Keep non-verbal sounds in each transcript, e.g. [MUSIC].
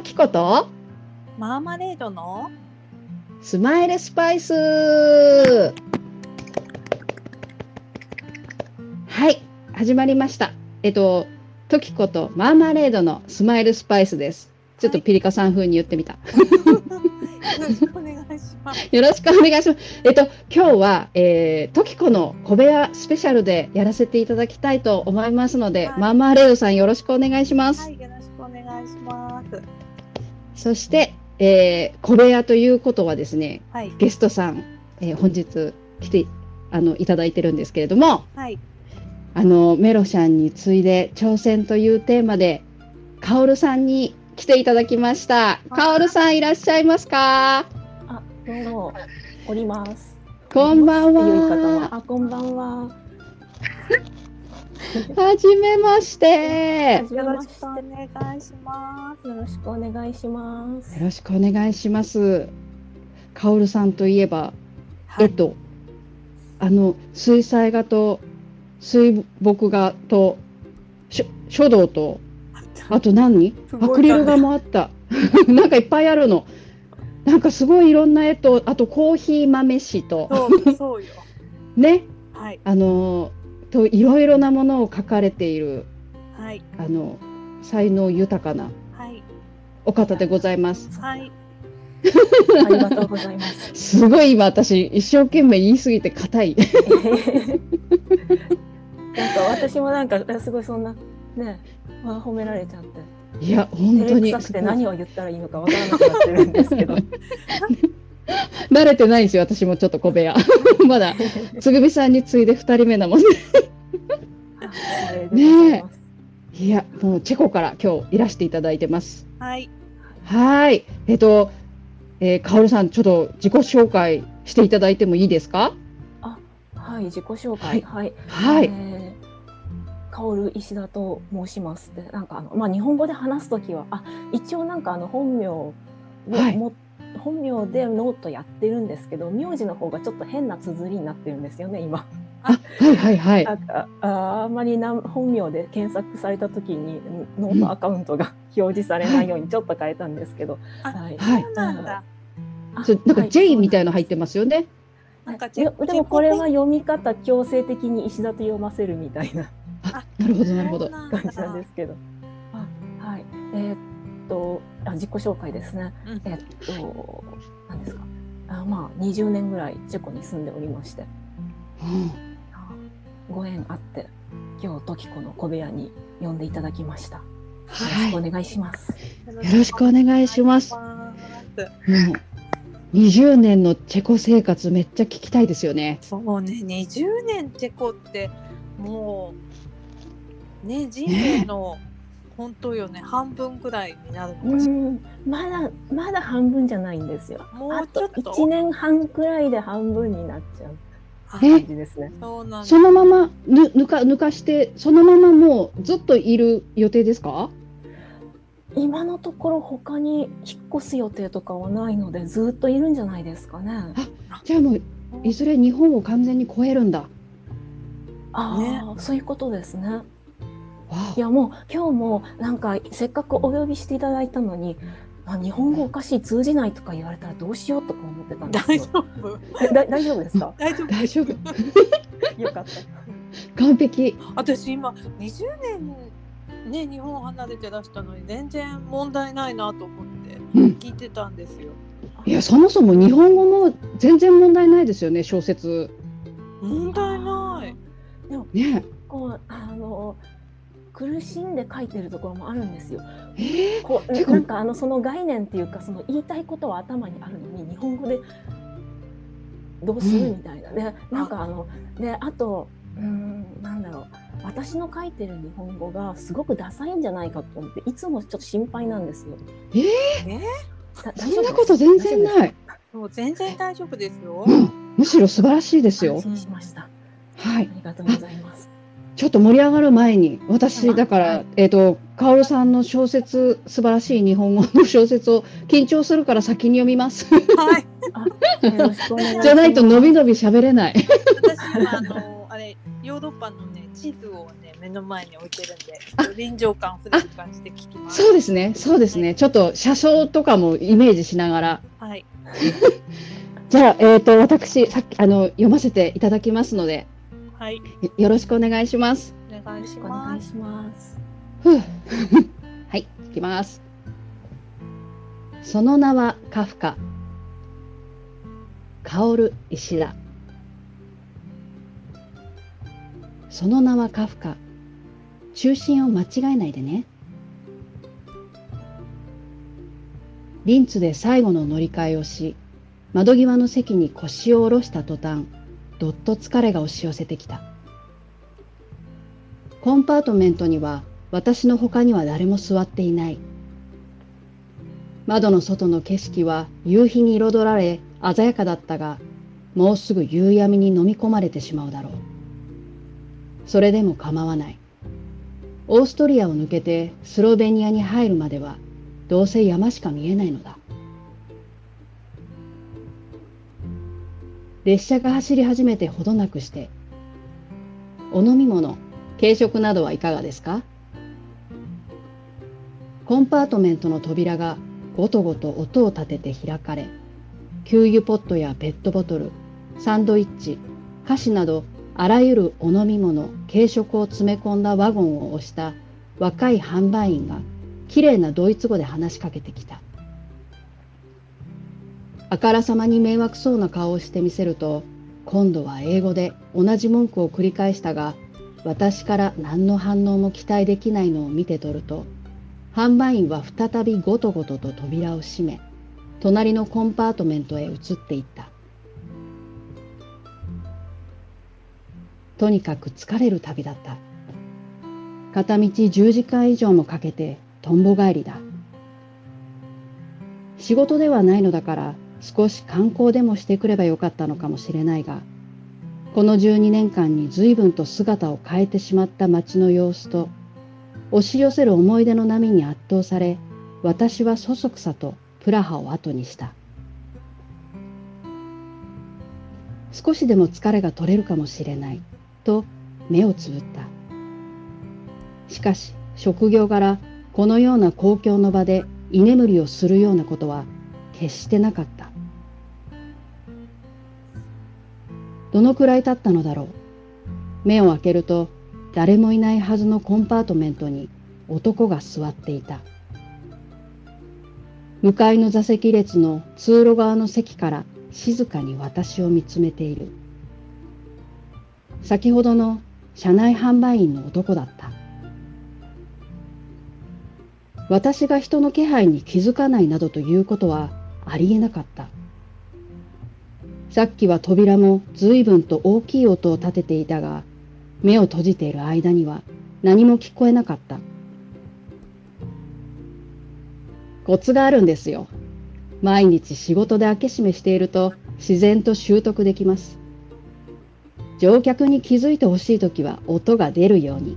トキコとマーマレードの？スマイルスパイス。はい始まりました。えっとトキコとマーマレードのスマイルスパイスです。ちょっとピリカさん風に言ってみた、よろしくお願いします。よろしくお願いします。えっと今日は、えー、トキコの小部屋スペシャルでやらせていただきたいと思いますので、はい。マーマレードさんよろしくお願いします、はい、よろしくお願いします。そして、えー、小部屋ということはですねはい、ゲストさん、えー本日来てあのいただいてるんですけれどもはい、あのメロシャンに次いで挑戦というテーマでカオルさんに来ていただきました。カオルさんいらっしゃいますか？あ、どうも、おります。こんばんは。あ、こんばんは。はじめましてよろましくお願いします。よろしくお願いします。よろしくお願いしますカオルさんといえば、はいえっとあの水彩画と水墨画と書道とあと何？アクリル画もあった。[LAUGHS] なんかいっぱいあるの。なんかすごいいろんな絵と、あとコーヒー豆師と、そう、そうよ。[LAUGHS] ね、はい、あのーといろいろなものを描かれている、はい、あの才能豊かなはい、お方でございます。はい。[LAUGHS] ありがとうございます。すごい今私一生懸命言い過ぎて硬い。なんか私もなんかすごいそんなね、まあ褒められちゃって、いや本当に照れくさくて何を言ったらいいのかわからなくなってるんですけど。[LAUGHS] [LAUGHS] 慣れてないんですよ私もちょっと小部屋。[LAUGHS] まだつぐみさんに次いで二人目なもんね。あそれでございやもうチェコから今日いらしていただいてます。はい、はい。えっと、えー、かおるさん、ちょっと自己紹介していただいてもいいですか？はい、自己紹介。はい。はい。えーカオル石田と申しますってなんかあのまあ日本語で話すときはあ一応なんかあの本名をはいも本名でノートやってるんですけど名字の方がちょっと変な綴りになってるんですよね今。あ、はいはいはい。なんかああんまりな本名で検索された時にノートアカウントが表示されないようにちょっと変えたんですけど。あはいはいなんなんか J みたいなの入ってますよね。なんかででもこれは読み方強制的に石田と読ませるみたいな。あ、なるほどなるほど。[LAUGHS] 感じなんですけど。あはい。えとあ自己紹介ですね。うんえーっと何ですか？あまあ20年ぐらいチェコに住んでおりまして、うんあご縁あって今日トキコの小部屋に呼んでいただきました。よろしくおは願いします。い。よろしくお願いします。う20年のチェコ生活めっちゃ聞きたいですよね。そうね、20年チェコってもうね人生の本当よね半分ぐらいになるのうかしら。んまだまだ半分じゃないんですよ。もうちょっと？1年半くらいで半分になっちゃう感じですね。そうなんだそのままぬ抜か抜かしてそのままもうずっといる予定ですか？今のところ他に引っ越す予定とかはないのでずっといるんじゃないですかね。じゃあもういずれ日本を完全に超えるんだ。ああ、そういうことですね。いやもう今日もなんかせっかくお呼びしていただいたのに、あ日本語おかしい通じないとか言われたらどうしようとか思ってたんですよ。大丈夫？[LAUGHS] 大丈夫ですか？大丈夫大丈夫。[LAUGHS] よかった。完璧。私今20年ね日本離れてらしたのに全然問題ないなと思ってうん。聞いてたんですよ。いやそもそも日本語も全然問題ないですよね小説。問題ない。でもね。こうあの苦しんで書いてるところもあるんですよ。えー、こうなんかあのその概念っていうかその言いたいことは頭にあるのに日本語でどうするうんみたいな、でなんかあのであとうーんなんだろう私の書いてる日本語がすごくダサいんじゃないかと思っていつもちょっと心配なんですよ。ね？だそんなこと全然な。い。もう全然大丈夫ですよ。うん。むしろ素晴らしいですよ安。心しました。はい。ありがとうございます。ちょっと盛り上がる前に私あだから、はいえっ、とカオルさんの小説、素晴らしい日本語の小説を緊張するから先に読みます。はい。[LAUGHS] じゃないと伸び伸び喋れない。私今あのあれヨーロッパのね地図をね目の前に置いてるんで、臨場感フレッシュ感して聞きます。そうですね、そうですね。ちょっと車掌とかもイメージしながら。はい。[LAUGHS] じゃあ、えっ、と、私、さっき、あの、読ませていただきますので、はい。よよろしくお願いします。お願いしお願ます。いします。ふう [LAUGHS] はい、いきます。その名はカフカ。薫石田。その名はカフカ。中心を間違えないでね。リンツで最後の乗り換えをし、窓際の席に腰を下ろした途端、どっと疲れが押し寄せてきた。コンパートメントには私の他には誰も座っていない。窓の外の景色は夕日に彩られ鮮やかだったが、もうすぐ夕闇に飲み込まれてしまうだろう。それでも構わない。オーストリアを抜けてスロベニアに入るまではどうせ山しか見えないのだ。列車が走り始めてほどなくして、お飲み物、軽食などはいかがですか？コンパートメントの扉がごとごと音を立てて開かれ、給油ポットやペットボトル、サンドイッチ、菓子などあらゆるお飲み物、軽食を詰め込んだワゴンを押した若い販売員がきれいなドイツ語で話しかけてきた。あからさまに迷惑そうな顔をしてみせると、今度は英語で同じ文句を繰り返したが、私から何の反応も期待できないのを見て取ると、販売員は再びごとごとと扉を閉め、隣のコンパートメントへ移っていった。とにかく疲れる旅だった。片道10時間以上もかけてとんぼ帰りだ。仕事ではないのだから少し観光でもしてくればよかったのかもしれないが、この12年間に随分と姿を変えてしまった街の様子と、押し寄せる思い出の波に圧倒され、私はそそくさとプラハを後にした。少しでも疲れが取れるかもしれない、と目をつぶった。しかし、職業柄、このような公共の場で居眠りをするようなことは決してなかった。どのくらい経ったのだろう。目を開けると誰もいないはずのコンパートメントに男が座っていた。向かいの座席列の通路側の席から静かに私を見つめている。先ほどの車内販売員の男だった。私が人の気配に気づかないなどということはありえなかった。さっきは扉も随分と大きい音を立てていたが、目を閉じている間には何も聞こえなかった。コツがあるんですよ。毎日仕事で開け閉めしていると自然と習得できます。乗客に気づいてほしいときは音が出るように、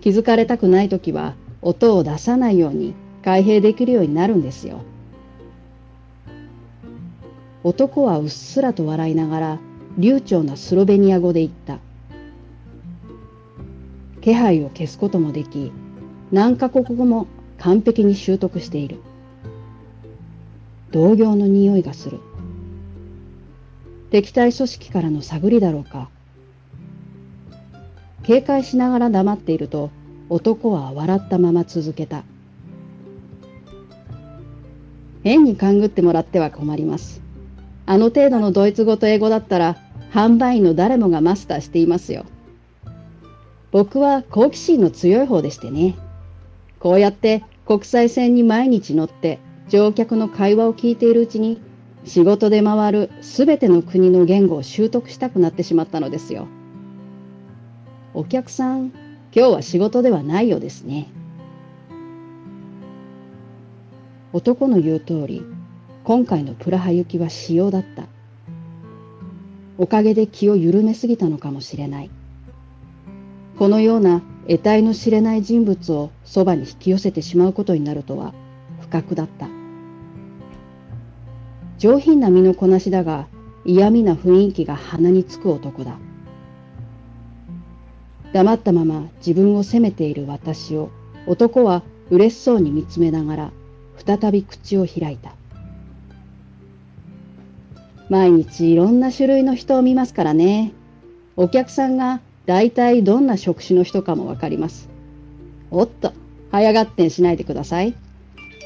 気づかれたくないときは音を出さないように開閉できるようになるんですよ。男はうっすらと笑いながら流暢なスロベニア語で言った。気配を消すこともでき、何カ国語も完璧に習得している。同業の匂いがする。敵対組織からの探りだろうか。警戒しながら黙っていると、男は笑ったまま続けた。変に勘ぐってもらっては困ります。あの程度のドイツ語と英語だったら、販売員の誰もがマスターしていますよ。僕は好奇心の強い方でしてね。こうやって国際線に毎日乗って乗客の会話を聞いているうちに、仕事で回るすべての国の言語を習得したくなってしまったのですよ。お客さん、今日は仕事ではないようですね。男の言う通り、今回のプラハ行きは仕様だった。おかげで気を緩めすぎたのかもしれない。このような得体の知れない人物をそばに引き寄せてしまうことになるとは不覚だった上品な身のこなしだが嫌味な雰囲気が鼻につく男だ黙ったまま自分を責めている私を男は嬉しそうに見つめながら再び口を開いた毎日いろんな種類の人を見ますからね。お客さんが大体どんな職種の人かもわかります。おっと早がってんしないでください。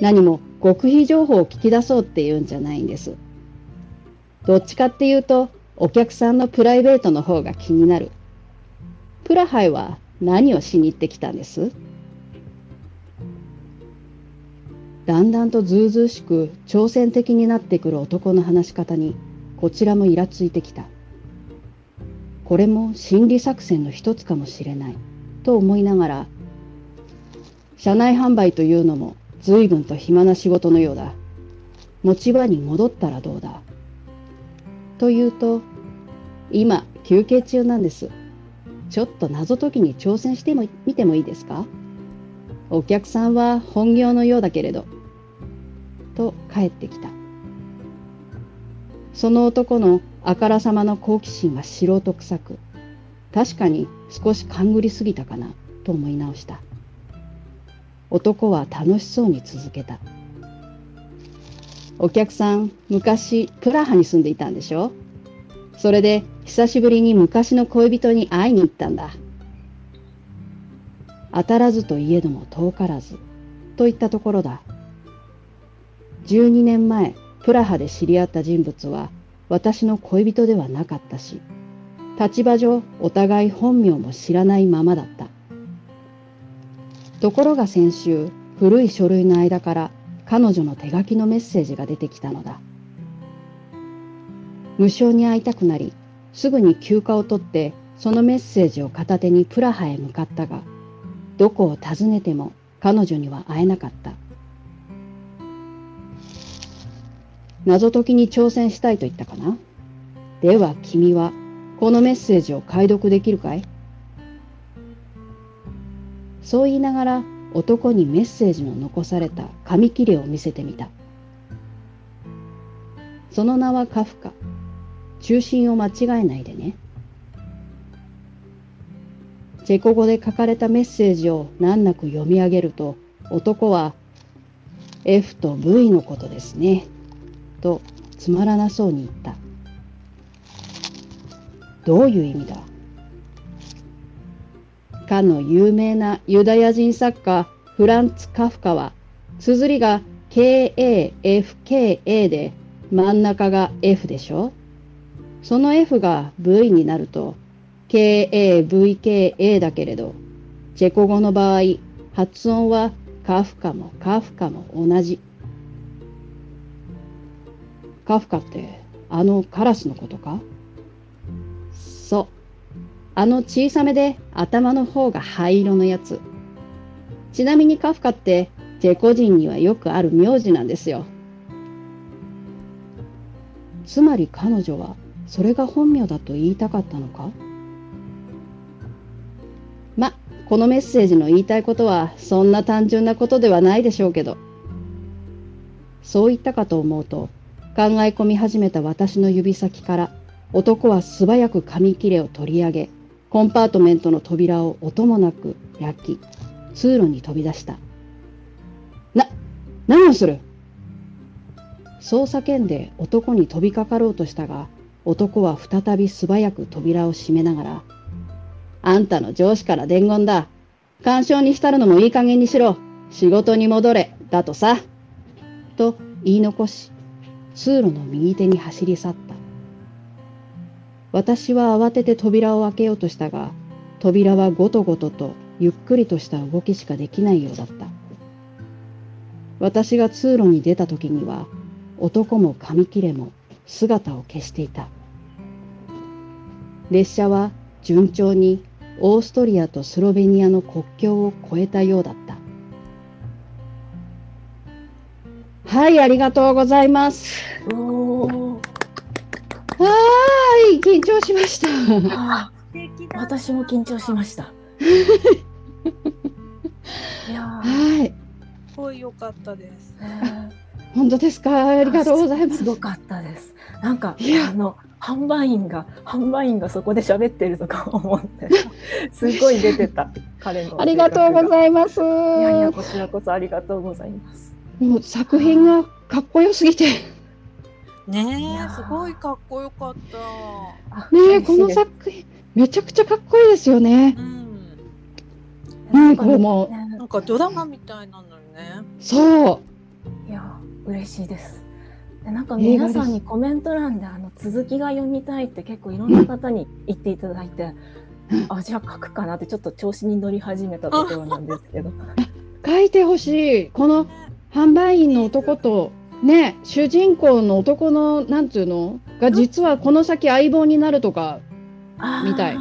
何も極秘情報を聞き出そうっていうんじゃないんです。どっちかっていうとお客さんのプライベートの方が気になる。プラハイは何をしに行ってきたんです？だんだんとずうずうしく挑戦的になってくる男の話し方にこちらもイラついてきた。これも心理作戦の一つかもしれない。と思いながら社内販売というのも随分と暇な仕事のようだ。持ち場に戻ったらどうだ。というと今休憩中なんです。ちょっと謎解きに挑戦してみてもいいですか？お客さんは本業のようだけれど。と帰ってきた。その男のあからさまの好奇心は素人臭く確かに少し勘ぐりすぎたかなと思い直した。男は楽しそうに続けた。お客さん昔プラハに住んでいたんでしょ？それで久しぶりに昔の恋人に会いに行ったんだ。当たらずといえども遠からずといったところだ。12年前プラハで知り合った人物は私の恋人ではなかったし立場上お互い本名も知らないままだった。ところが先週古い書類の間から彼女の手書きのメッセージが出てきたのだ。無償に会いたくなりすぐに休暇を取ってそのメッセージを片手にプラハへ向かったがどこを訪ねても彼女には会えなかった。謎解きに挑戦したいと言ったかな？では君はこのメッセージを解読できるかい？そう言いながら男にメッセージの残された紙切れを見せてみた。その名はカフカ。中心を間違えないでね。チェコ語で書かれたメッセージを難なく読み上げると男は F と V のことですね。とつまらなそうに言った。どういう意味だ？かの有名なユダヤ人作家フランツ・カフカは綴りが KAFKA で真ん中が F でしょ？その F が V になると KAVKA だけれどチェコ語の場合発音はカフカもカフカも同じ。カフカってあのカラスのことか？そう。あの小さめで頭の方が灰色のやつ。ちなみにカフカってチェコ人にはよくある名字なんですよ。つまり彼女はそれが本名だと言いたかったのか？まこのメッセージの言いたいことはそんな単純なことではないでしょうけど。そう言ったかと思うと考え込み始めた私の指先から男は素早く紙切れを取り上げコンパートメントの扉を音もなく焼き通路に飛び出したな何をする？そう叫んで男に飛びかかろうとしたが男は再び素早く扉を閉めながら「あんたの上司から伝言だ。干渉に浸るのもいい加減にしろ。仕事に戻れ。だとさ」と言い残し通路の右手に走り去った。私は慌てて扉を開けようとしたが扉はごとごととゆっくりとした動きしかできないようだった。私が通路に出た時には男も紙切れも姿を消していた。列車は順調にオーストリアとスロベニアの国境を越えたようだった。はい、ありがとうございます。おーはーい、緊張しました。私も緊張しました。[LAUGHS] いやーはい。すごい良かったです。ね本当ですか？ありがとうございますす。ごかったです。なんかあの販売員が販売員がそこで喋ってるとか思ってすごい出てた彼のありがとうごいざいます。いやいやこちらこそありがとうございます。もう作品がかっこよすぎて。ねえ、すごいかっこよかった。あねえ、この作品、めちゃくちゃかっこいいですよね。うん。うん、これも、ねなんかドラマみたいなのよね。そう。いや嬉しいです。でなんか皆さんにコメント欄であの続きが読みたいって結構いろんな方に言っていただいて、あじゃあ書くかなってちょっと調子に乗り始めたところなんですけど。[LAUGHS] 書いてほしい。この販売員の男と、ね、主人公の男の、なんつうの？が実はこの先相棒になるとか、みたい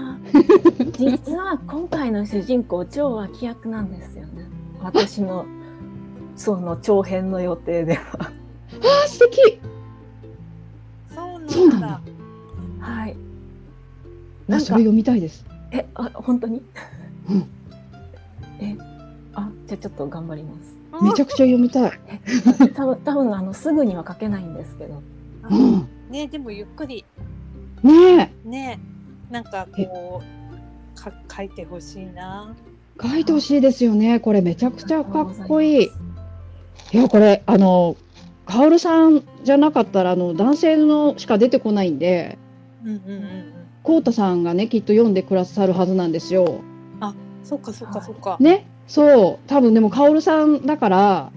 実は今回の主人公超脇役なんですよね。私のその長編の予定では。あー、素敵そうなんだだ。はい。あなんかそれ読みたいです。えあ本当に？うんえあじゃあちょっと頑張ります。めちゃくちゃ読みたい。多分多分あのすぐには書けないんですけど。うん。ねえでもゆっくりねえ、ねえなんかこうか書いてほしいな。書いてほしいですよね。これめちゃくちゃかっこいい。いや、これ、あの、カオルさんじゃなかったら、あの、男性のしか出てこないんで、うんうんうんうん。コウタさんがね、きっと読んでくださるはずなんですよ。そっかそっかそっか。ね、そう、多分でも、カオルさんだから、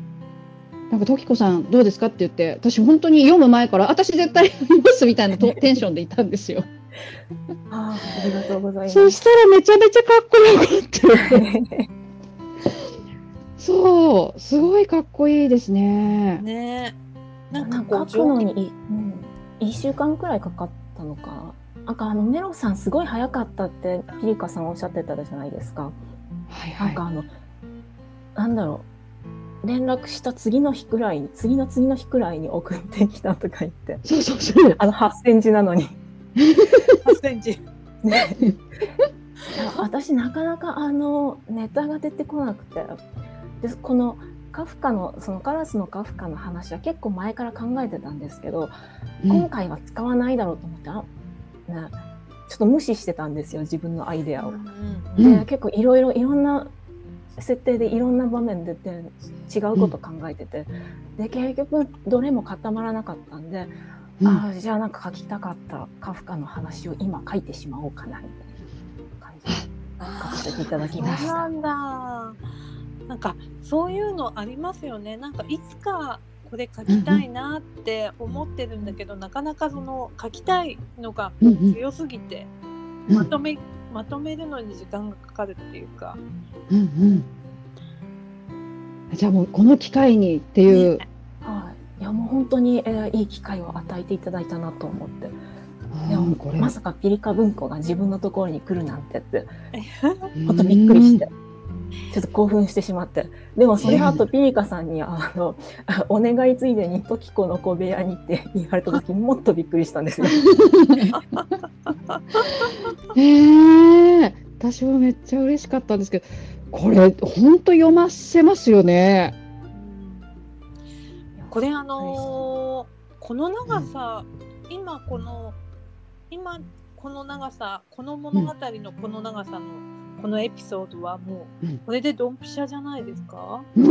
なんか、トキコさんどうですかって言って、私本当に読む前から、私絶対読みますみたいなと [LAUGHS] テンションでいたんですよ。あありがとうございます。そしたらめちゃめちゃかっこよかった。[LAUGHS] そう、すごいかっこいいですね。ねえなんかかこう書くのにい、うん、1週間くらいかかったのかな。なんかあのメロさんすごい早かったってピリカさんおっしゃってたじゃないですか。はいはい。なんかあの、なんだろう連絡した次の日くらいに次の次の日くらいに送ってきたとか言ってそうそうそう。あの8センチなのに。8センチ。ね、私なかなかあのネタが出てこなくてでこのカフカのそのカラスのカフカの話は結構前から考えてたんですけど、今回は使わないだろうと思ってあ、ね、ちょっと無視してたんですよ自分のアイデアを。うでん結構いろいろいろんな設定でいろんな場面でで違うこと考えてて、で結局どれも固まらなかったんで、うんああじゃあなんか書きたかったカフカの話を今書いてしまおうかなみたいな感じで書かせていただきました。なんだ。なんかそういうのありますよね。なんかいつかこれ書きたいなって思ってるんだけど、なかなかその書きたいのが強すぎて、うんまとめまとめるのに時間がかかるっていうか。うんうん。じゃあもうこの機会にっていう。ねはい、いやもう本当に、えーいい機会を与えていただいたなと思ってでもうんこれまさかピリカ文庫が自分のところに来るなんてってうん本当びっくりして。ちょっと興奮してしまって。でもそれあとピリカさんに、あの、あ [LAUGHS] お願いついでにトキコの小部屋にって言われた時にもっとびっくりしたんですよ。[LAUGHS] ええ私はめっちゃ嬉しかったんですけど、これ本当読ませますよね。これあのーこの長さ、今この今この長さこの物語のこの長さのこのエピソードはもう、うん。これでドンピシャじゃないですか、うん、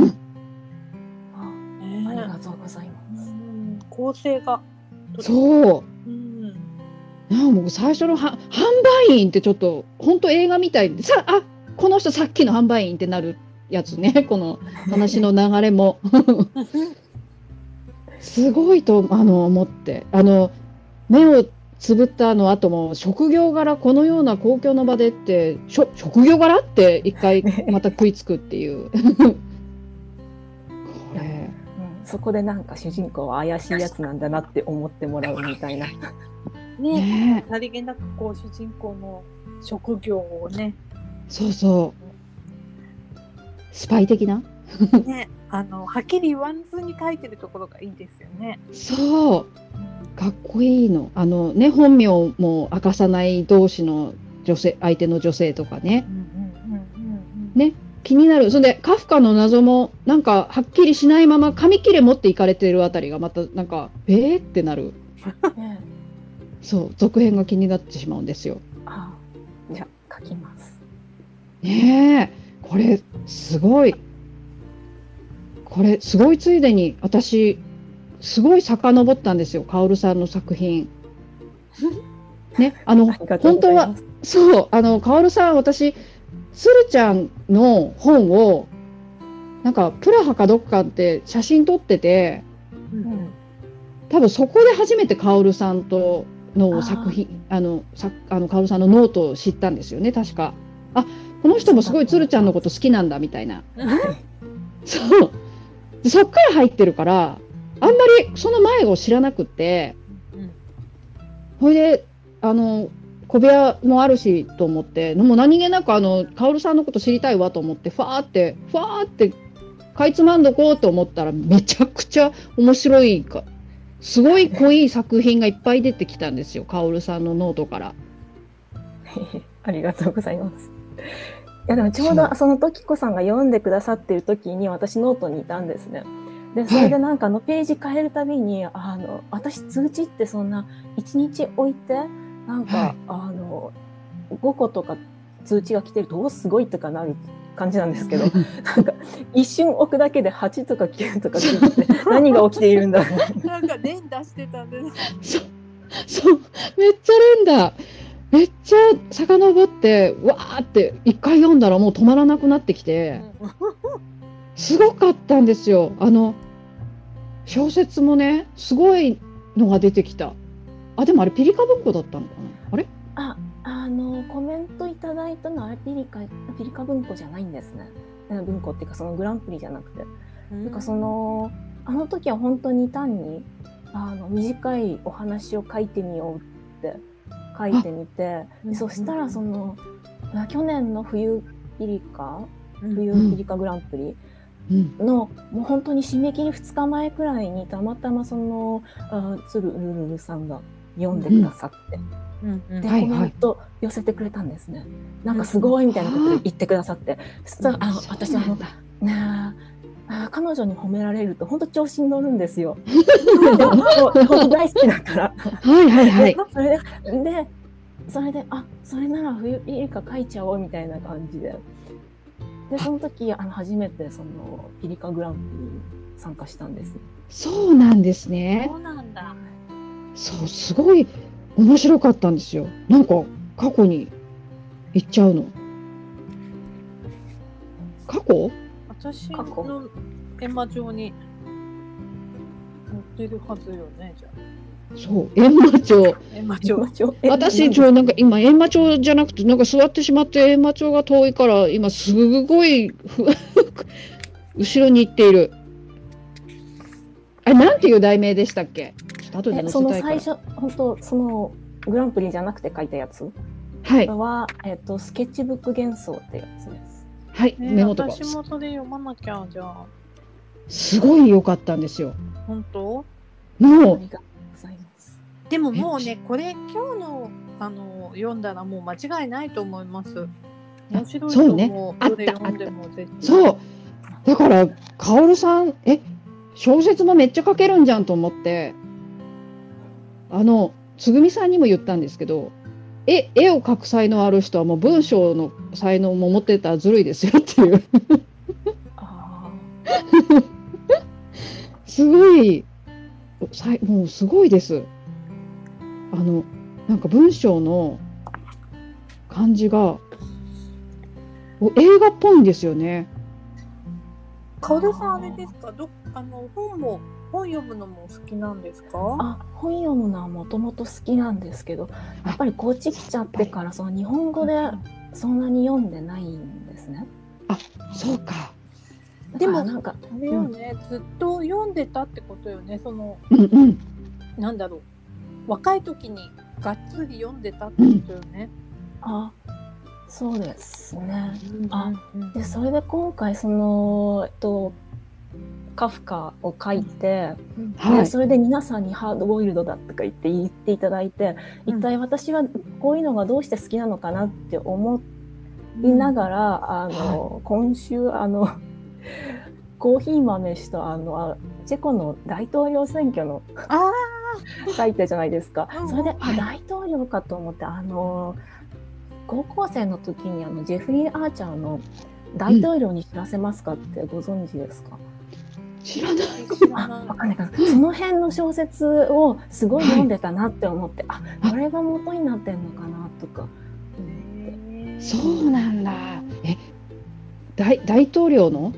あねありがとうございうます。ん構成が。そう。うん。なあもう最初のは販売員ってちょっと本当映画みたいで。さあこの人さっきの販売員ってなるやつね。[LAUGHS] この話の流れも。[LAUGHS] すごいとあの思って。あの目をつぶったの後も職業柄このような公共の場でってしょ職業柄って一回また食いつくっていう。こ [LAUGHS] れうんそこでなんか主人公は怪しいやつなんだなって思ってもらうみたいな。ね。ね。さりげなくこう主人公の職業をね。そうそう。スパイ的な？ね。あのはっきり言わずに書いてるところがいいですよね。そうかっこいいの。あのね、本名も明かさない同士の女性、相手の女性とかね。ね気になるそれでカフカの謎もなんかはっきりしないまま紙切れ持っていかれてるあたりがまたなんかえーってなるねそう続編が気になってしまうんですよ。あじゃあ書きます。ねえこれすごいこれすごいついでに私すごい遡ったんですよカオルさんの作品。[LAUGHS] ねあの本当は。そうあのカオルさん私スルちゃんの本をなんかプラハかどっかって写真撮っててうん多分そこで初めてカオルさんとの作品あのさあのカオルさんのノートを知ったんですよね確か。あこの人もすごいつるちゃんのこと好きなんだみたいな。[LAUGHS] そうでそっから入ってるからあんまりその前を知らなくてほいであの小部屋もあるしと思ってもう何気なくあの薫さんのこと知りたいわと思ってファーってファーってかいつまんどこうと思ったらめちゃくちゃ面白いかすごい濃い作品がいっぱい出てきたんですよ薫さんのノートから。[LAUGHS] ありがとうございます。いやでもちょうどその時子さんが読んでくださってる時に私ノートにいたんですね。でそれでなんかあのページ変えるたびに、あの私通知ってそんな1日置いてなんか、はい。あの5個とか通知が来てるとおすごいとかなる感じなんですけど [LAUGHS] なんか一瞬置くだけで8とか9とかついてて [LAUGHS] 何が起きているんだろう。なんか連打してたんで、ね、そうそうめっちゃ連打。めっちゃ遡ってわーって一回読んだらもう止まらなくなってきて。すごかったんですよ。あの小説もねすごいのが出てきた。あでもあれピリカ文庫だったのかな？あれ？あ、あのコメントいただいたのはピリカピリカ文庫じゃないんですね。うん文庫っていうかそのグランプリじゃなくて、なんかそのあの時は本当に単にあの短いお話を書いてみようって書いてみて、うんでそしたらそのあ去年の冬ピリカ冬うんピリカグランプリうん。の、もう本当に締め切り2日前くらいにたまたまそのあつるるるるさんが読んでくださって。うんうんコメント寄せてくれたんですね。なんかすごいみたいなこと言ってくださって。そしたら、あの、私、あの、ねえあ彼女に褒められると本当調子に乗るんですよ。大好きだから。はいはいはい。それで、で、それで、あ、それなら冬ピリカ書いちゃおうみたいな感じで。で、その時、あの、初めてそのピリカグランプリに参加したんです。そうなんですねそ。うなんだ。そうすごい面白かったんですよ。なんか過去に行っちゃうの。過去？私過去のエマ上に載ってるはずよね、じゃそう閻魔帳。あ。エマ上。私ちょなんか今閻魔帳じゃなくてなんか座ってしまって閻魔帳が遠いから今すごいふ [LAUGHS] 後ろに行っている。あれなんていう題名でしたっけ？ちょっと後でそのせたいから最。初本当そのグランプリじゃなくて書いたやつ？はいは、えっとスケッチブック幻想ってやつです。はいねメモとか私もそれ読まなきゃ、じゃあ。すごい良かったんですよ。本当？あもうでももうね、これ今日のあの読んだらもう間違いないと思います。面白いと思う。ね。どれ読んでも絶対。そう。だからカオルさんえ小説もめっちゃ書けるんじゃんと思って。あのつぐみさんにも言ったんですけど絵絵を描く才能ある人はもう文章の才能も持ってたらずるいですよっていう。あ [LAUGHS] すごいもうすごいですあのなんか文章の感じがお映画っぽいんですよね。かおるさんあれですか？どあの本も本読むのも好きなんですか？あ本読むのはもともと好きなんですけどやっぱりこっち来ちゃってからその日本語でそんなに読んでないんですね。そうか。でもなんかあれよね、ずっと読んでたってことよね。そのうんうん。なんだろう若い時にがっつり読んでたってことよね。あそうですね。あうんでそれで今回その、えっと、カフカを書いて、はい。でそれで皆さんにハードボイルドだとか言って言っていただいて、うん。一体私はこういうのがどうして好きなのかなって思っいながら、あの、今週、あの、コーヒー豆氏と、あの、あチェコの大統領選挙のあ書いてじゃないですかうん。それで、あはい大統領かと思って、あの、高校生の時に、あの、ジェフリー・アーチャーの大統領に知らせますかってご存知ですか、知らない。あ、知らあ、ないわかんないかな。その辺の小説をすごい読んでたなって思って、あ、これが元になってんのかなとか。そうなんだ。え、大大統領の？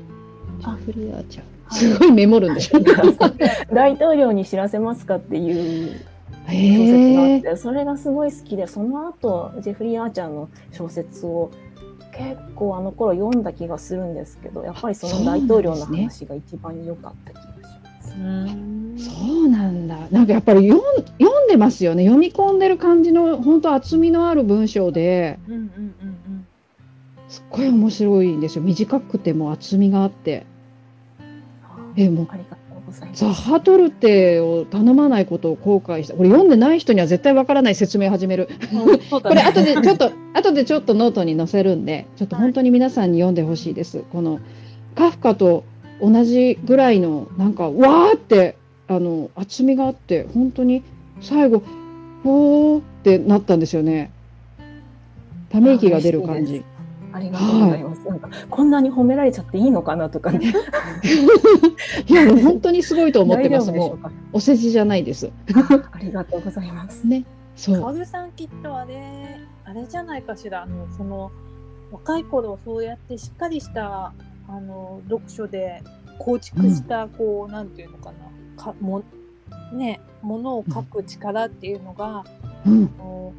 ジあェフリーアーチャー。すごいメモるんでしょ。[LAUGHS] 大統領に知らせますかっていう小説があ。って、それがすごい好きで、その後、ジェフリー・アーチャーの小説を結構あの頃読んだ気がするんですけど、やっぱりその大統領の話が一番良かった気がします。うんそうなんだ。なんかやっぱり読ん読んでますよね。読み込んでる感じの本当厚みのある文章で、うんうんうんうんすっごい面白いんですよ。短くても厚みがあって。えもうありがとうございます。ザ・ハトルテを頼まないことを後悔した。これ読んでない人には絶対わからない説明を始める。そうだこれね後でちょっと後でちょっとノートに載せるんで、ちょっと本当に皆さんに読んでほしいです。このカフカと同じぐらいのなんかわーってあの厚みがあって本当に最後ほーってなったんですよね。ため息が出る感じ。ありがとうございます。なんかこんなに褒められちゃっていいのかなとかね。[LAUGHS] いや本当にすごいと思ってます。もう。お世辞じゃないです。[LAUGHS] ありがとうございます。ね。そう。カさんきっとあれあれじゃないかしらあのその若い頃そうやってしっかりしたあの読書で構築した、こうなんていうのかなかもねものを書く力っていうのが、うん。あの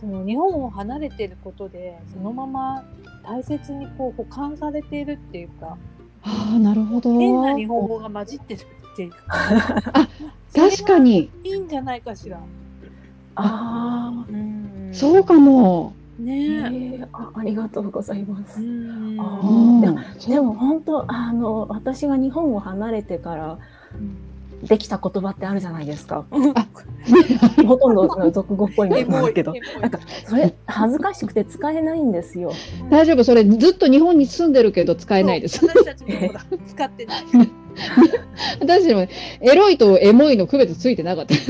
その日本を離れてることでそのまま大切にこう保管されているっていうかああなるほど。変な日本語が混じってるっていうか [LAUGHS] 確かにいいんじゃないかしら。あうんそうかも。あ、ねえ。えーあ、ありがとうございます。うんあでも本当あの私が日本を離れてからできた言葉ってあるじゃないですか。[LAUGHS] ほとんどの俗語っぽいんエモいですけど、なんかそれ恥ずかしくて使えないんですよ。大丈夫それずっと日本に住んでるけど使えないです。私たちも使ってない。[LAUGHS] 私たちもエロいとエモいの区別ついてなかった。[LAUGHS]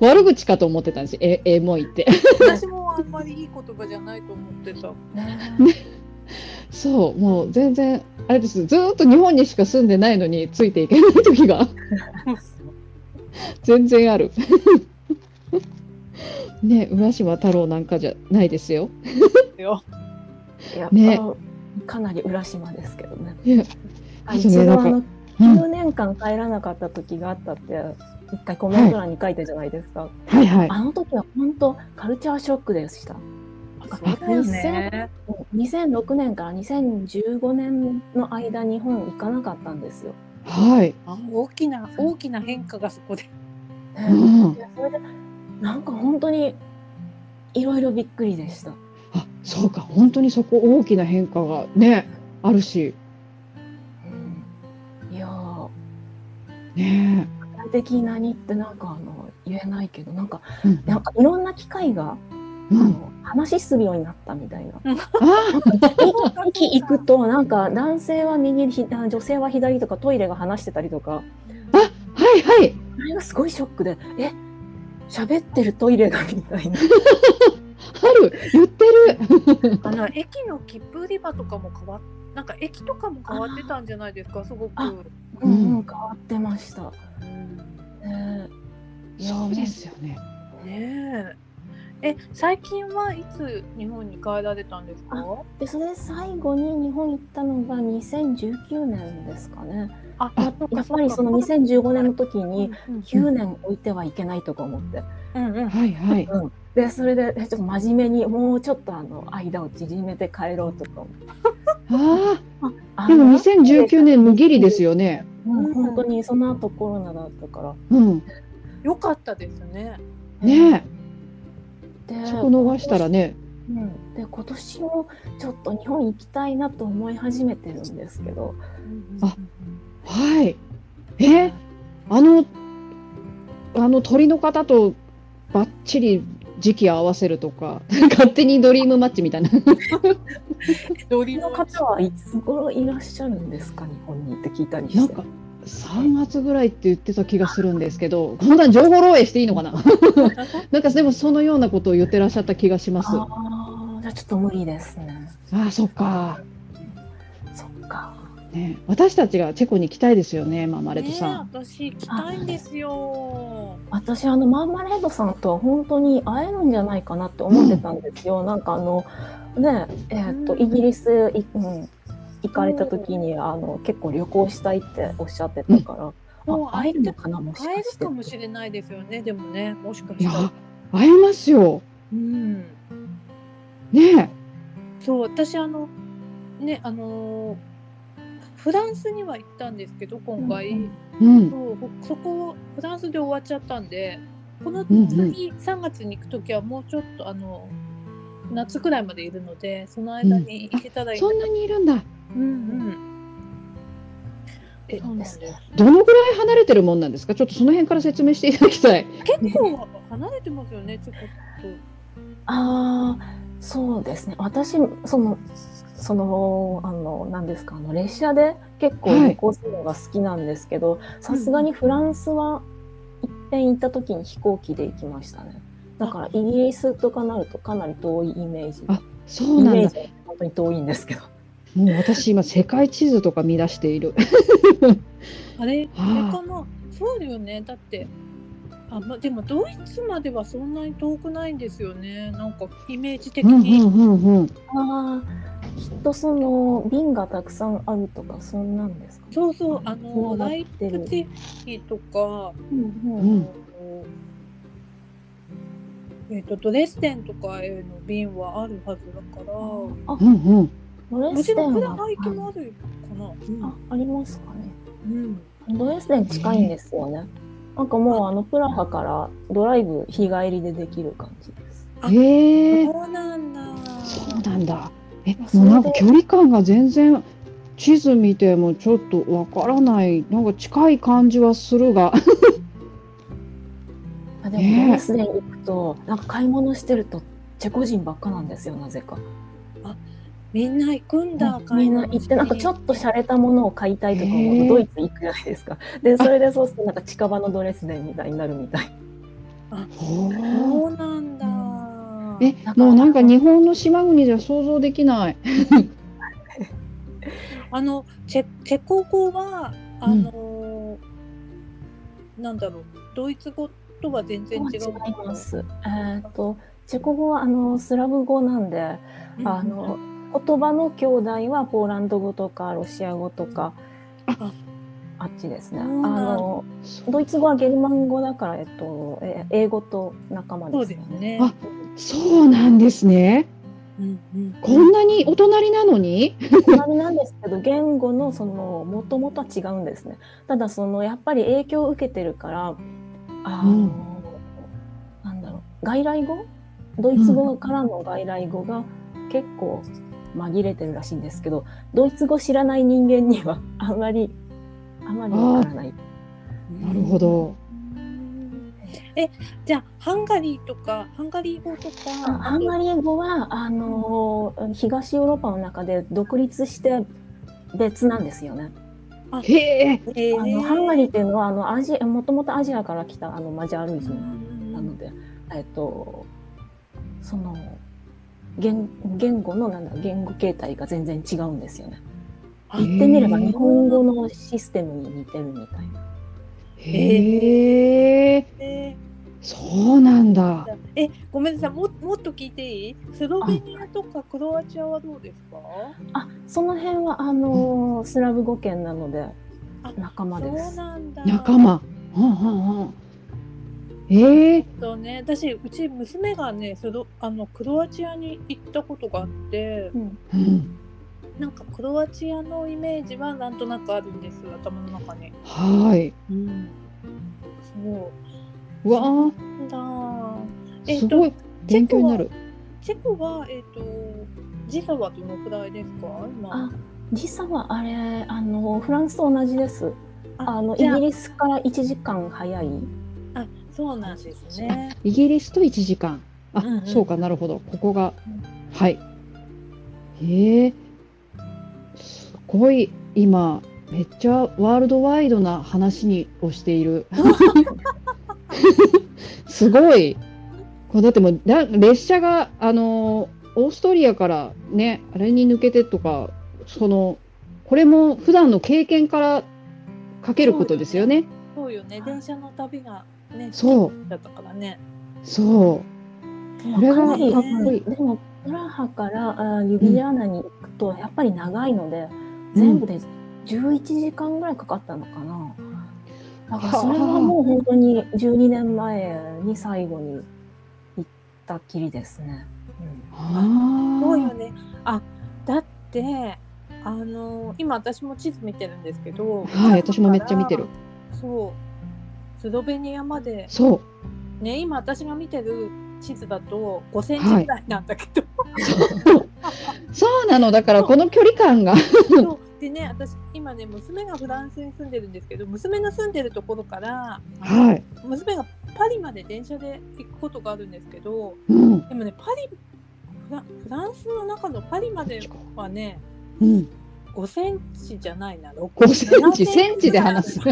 悪口かと思ってたんですよ。えエモいって。私もあんまりいい言葉じゃないと思ってた。そうもう全然あれです。ずーっと日本にしか住んでないのについていけない時が [LAUGHS] 全然ある。[LAUGHS] ね浦島太郎なんかじゃないですよ。よ。いや、ねあかなり浦島ですけどね。ね一度あのうん9年間帰らなかった時があったって一回コメント欄に書いたじゃないですか。はいはい。あの時は本当カルチャーショックでした。そうだよね。2006年から2015年の間日本行かなかったんですよ。はい。あ大きな大きな変化がそこで。うんそれでなんか本当にいろいろびっくりでした。あそうか本当にそこ大きな変化がねあるしうんいやーね具体的に何ってなんかあの言えないけどなんかえ。うんなんかいろんな機会が、うんあの話するようになったみたいな。あ駅行くとなんか男性は右女性は左とかトイレが話してたりとかはいはい。あれがすごいショックでえ喋ってるトイレがみたいな。春言ってる。あの駅の切符売り場とかも変わっなんか駅とかも変わってたんじゃないですかすごく。あううんんうん変わってました。うんねそうですよね。ねえ。え最近はいつ日本に帰られたんですか？でそれで最後に日本行ったのが2019年ですかね。あややっぱりその2015年の時にうん9年置いてはいけないとか思って。うんうんはいはい。でそれでえちょっと真面目にもうちょっとあの間を縮めて帰ろうとか思って。あああでも2019年無ギリですよね。うん本当にその後コロナだったから。うん。よかったですね。ね。そこ逃したらね。うん、で今年もちょっと日本行きたいなと思い始めてるんですけど、あはい。え？あのあの鳥の方とバッチリ時期合わせるとか [LAUGHS] 勝手にドリームマッチみたいな。[LAUGHS] ドリの方はいつ頃いらっしゃるんですか日本にって聞いたりして。なんか3月ぐらいって言ってた気がするんですけどこんな情報漏洩していいのかな？[LAUGHS] なんかでもそのようなことを言ってらっしゃった気がします。あああじゃあちょっと無理ですね。あそっか、そっか。ね、私たちがチェコに行きたいですよねマーマレットさん、ねえ私行きたいんですよ。私あのマーマレードさんとは本当に会えるんじゃないかなって思ってたんですよ、なんかあのねえーっとうんイギリスい、うん、行かれた時にあの結構旅行したいっておっしゃってたから、もうあ会えるのかなもし会えるかしてかもしれないですよね。でもね、もしかしたら。会えますよ。うん。ねそう、私あのねあのーフランスには行ったんですけど今回、うんうんそうほそこフランスで終わっちゃったんでこのうんうん。次、3月に行く時はもうちょっとあの夏くらいまでいるのでその間に行けたらいいな、そんなにいるんだうんうん。えそうですどのぐらい離れてるもんなんですか？ちょっとその辺から説明していただきたい。結構離れてますよねちょこっと。ああそうですね。私そのそのあの何ですか？あの列車で結構はい。旅行するのが好きなんですけどさすがにフランスは一遍行った時に飛行機で行きましたね。だからイギリスとかなるとかなり遠いイメージ。あそうなんだ。イメージは本当に遠いんですけどもう私今世界地図とか見出している。あれ？あ。れかなそうだよね。だってあ、ま、でもドイツまではそんなに遠くないんですよね。なんかイメージ的うんに、うんうんうん。ああきっとその瓶がたくさんあるとかそんなんですか？ねそうそうあのライプツィヒとか、うんうん。うん。えっとドレスデンとかへの便はあるはずだから。あうんうんドレもちスデンはろんプラハイキもあるかな、あありますかね。うん。ドレスデン近いんですよね。なんかもうあのプラハからドライブ日帰りでできる感じです。あへえそうなんだ。そうなんだ。えもうなんか距離感が全然地図見てもちょっとわからない。なんか近い感じはするが。[LAUGHS] あでもドレスデン行くとなんか買い物してるとチェコ人ばっかなんですよなぜか。みんな行くんだみんな行ってなんかちょっと洒落たものを買いたいとかへえもドイツ行くじゃないですか。でそれでそうするとなんか近場のドレスデンみたいにな。るみたい。ほそうなんだ。えもうなんか日本の島国じゃ想像できない。[LAUGHS] あのチェチェコ語はあのーなんだろう。ドイツ語とは全然違う違います。えっ、とチェコ語はあのスラブ語なんで、あの言葉の兄弟はポーランド語とかロシア語とかああっちですね。あのドイツ語はゲルマン語だから、えっと、え英語と仲間そうですよね。ですね。あそうなんですね。うんうん。こんなにお隣なのに？隣なんですけど言語のそのもともとは違うんですね。ただそのやっぱり影響を受けてるからあの、うん。なんだろう外来語？ドイツ語からの外来語が結構紛れてるらしいんですけどドイツ語知らない人間には [LAUGHS] あまりあまりわからない。なるほどえじゃあハンガリーとかハンガリー語とあかハンガリー語はあの東ヨーロッパの中で独立して別なんですよね。へえあのハンガリーっていうのはあのアジアもともとアジアから来たあのマジャール人なので、えっとその言言語のなんだ言語形態が全然違うんですよね。あ言ってみれば日本語のシステムに似てるみたいな。へええそうなんだ。ーえごめんなさい。ももっと聞いていい？スロベニアとかクロアチアはどうですか？あその辺はあのスラブ語圏なのであ仲間でそうす。なんだ。仲間。うんうんうんええそうね。私うち娘がねスロあのクロアチアに行ったことがあってうん。うん。なんかクロアチアのイメージはなんとなくあるんです頭の中に。はい。うん、そう。うわなんだ。えっとーすごい勉強になる。チェコはえっ、と時差はどのくらいですか？今。あ時差はあれあのフランスと同じです。あのイギリスから1時間早い。あそうなんですね。イギリスと1時間。あ、うんうん。そうかなるほど。ここがうん。はい。へえ。すごい今めっちゃワールドワイドな話にをしている。[LAUGHS] すごい。これだってもうだ列車があのオーストリアからねあれに抜けてとかそのこれも普段の経験からかけることですよね。そうよね。電車の旅がねそう。だったからね。そう。これがかっこいい。でもプラハからあユビリアーナに行くとやっぱり長いので、全部で11時間ぐらいかかったのかな。だからそれはもう本当に12年前に最後に行ったきりですね。あ。そうよねあだってあの今私も地図見てるんですけどはい私もめっちゃ見てる。そうスロベニアまで。そう。ね今私が見てる地図だと5センチぐらいなんだけど、そう。なの。だからこの距離感が。でね私今ね娘がフランスに住んでるんですけど娘の住んでるところから、はい、娘がパリまで電車で行くことがあるんですけどうん。でもねパリフラフランスの中のパリまではねうん、5センチじゃないな6 5センチセンチで話す。い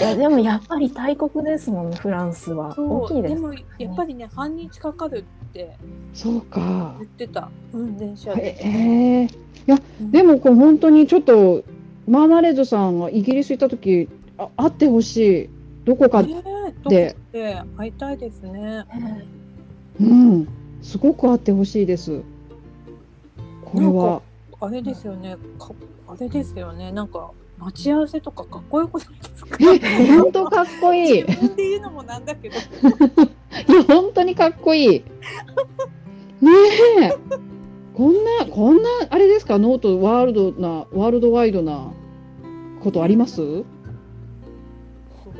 やでもやっぱり大国ですもんねフランスは。大きいです。でもやっぱりね半日かかるってそうか。言ってたうん電車で、へえ。いやでもこう本当にちょっとマーマレードさんがイギリス行った時あ会ってほしい。どこか、ねえどこでで会いたいですね。うん。すごく会ってほしいですこれは。あれですよね。かあれですよね。なんか待ち合わせとかかっこよくないですか？え本当かっこいい。い自分で言うのもなんだけど。[LAUGHS] や本当にかっこいい。ねえ。こんなこんなあれですか？ノートワールドなワールドワイドなことあります？す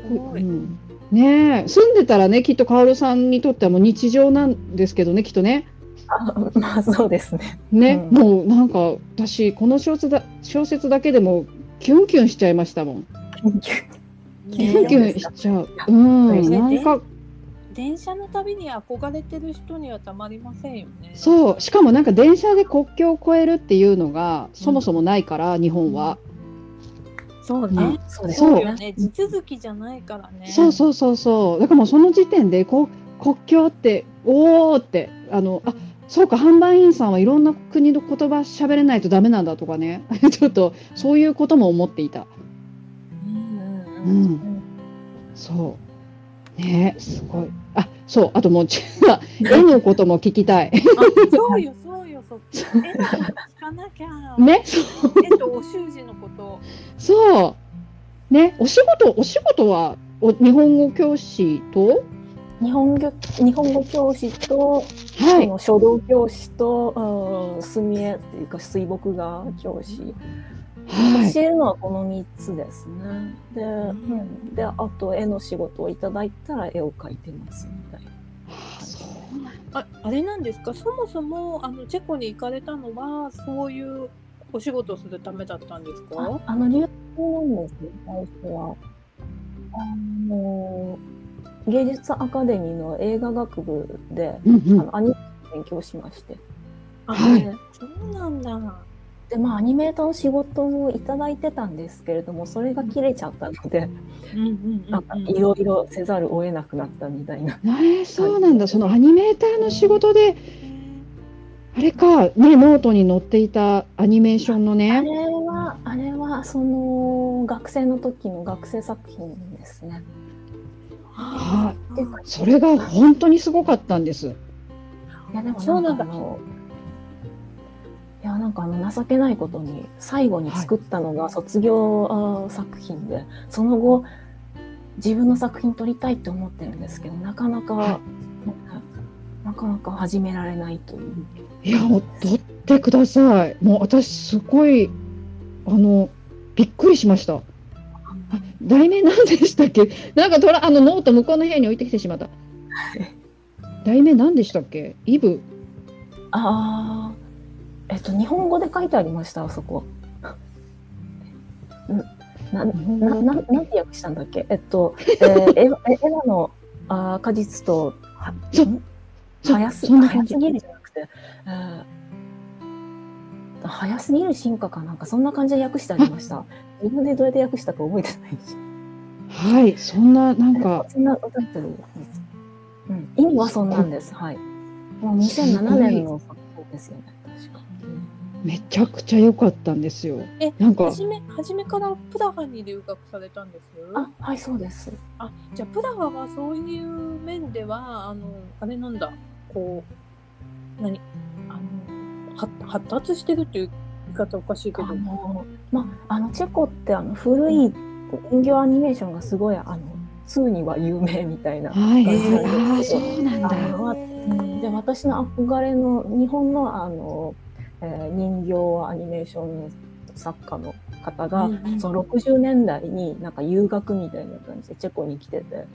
ごい、うん、ねえ。住んでたらねきっとカオルさんにとってはもう日常なんですけどねきっとね。あ [LAUGHS] まあそうですね。ね、うん。もうなんか私この小説だ小説だけでもキュンキュンしちゃいましたもん。キュンキュン。しちゃう。うんねなんか。電車の旅に憧れてる人にはたまりませんよね。そうしかもなんか電車で国境を越えるっていうのがそもそもないから、日本は、そうね。ね。そうですそう。ね。地続きじゃないからね。そうそうそうそう。だからもうその時点でこう国境っておおってあのあそうか販売員さんはいろんな国の言葉喋れないとダメなんだとかね。[LAUGHS] ちょっとそういうことも思っていた。うんううんうん。ん、そう。ねすごい。あそうあともうち [LAUGHS] 絵のことも聞きたい。[LAUGHS] あそうよそうよそっち絵のこと聞かなきゃ。ねそう。絵とお習字のこと。そう。ねお仕事お仕事はお日本語教師と？日本語日本語教師と、はい。その書道教師と、うん、墨絵っていうか水墨画教師、はい。教えるのはこの3つですね。で,、うん、であと絵の仕事をいただいたら絵を描いてますみたいな。あああれなんですか？そもそもあのチェコに行かれたのはそういうお仕事をするためだったんですあか？あの留学なんですね最初は。あの芸術アカデミーの映画学部で、うんうん。あのアニメの勉強しまして。あ、はい。でそうなんだ。でまあアニメーターの仕事もいただいてたんですけれどもそれが切れちゃったので、うんうんなんかいろいろせざるを得なくなったみたいな。えーそうなんだ。そのアニメーターの仕事であれかねノートに載っていたアニメーションのあねれはあれはその学生の時の学生作品ですね。はでそれが本当にすごかったんです。いやでもそうなんだ。あのいやなんかあの情けないことに最後に作ったのが卒業、作品でその後自分の作品撮りたいって思ってるんですけどなかなか、はなかなか始められないという。いやもう撮ってください。もう私すごいあのびっくりしました。あ題名何でしたっけ？なんかトラあのノート向こうの部屋に置いてきてしまった。題名何でしたっけ？イブ。ああ、えっと、日本語で書いてありました、あそこ。ん。な、な、な、なんて訳したんだっけ？えっと、えー、[LAUGHS] エヴァエヴァの、あー果実とはそ早す早すぎるじゃなくて、えー早すぎる進化かなんかそんな感じで訳してありました。自分でどうやって訳したか覚えてないし。はい、そんななんかそんなタイトルです。うん、意味はそんなんです。はい。もう2007年の作品ですよね。確か。めちゃくちゃ良かったんですよ。えなんか初め初めからプラハに留学されたんです？あ、はい、そうです。あじゃあプラハはそういう面ではあのあれなんだこう何？あのは発達してるっていう方おかしいけどあの、まあ、あのチェコってあの古い人形アニメーションがすごいあの2には有名みたいな。はい、えーああ、そうなんあだ。のうんで私の憧れの日本のあの、えー人形アニメーション作家の方が、うんうんその60年代になんか遊学みたいな感じでチェコに来てて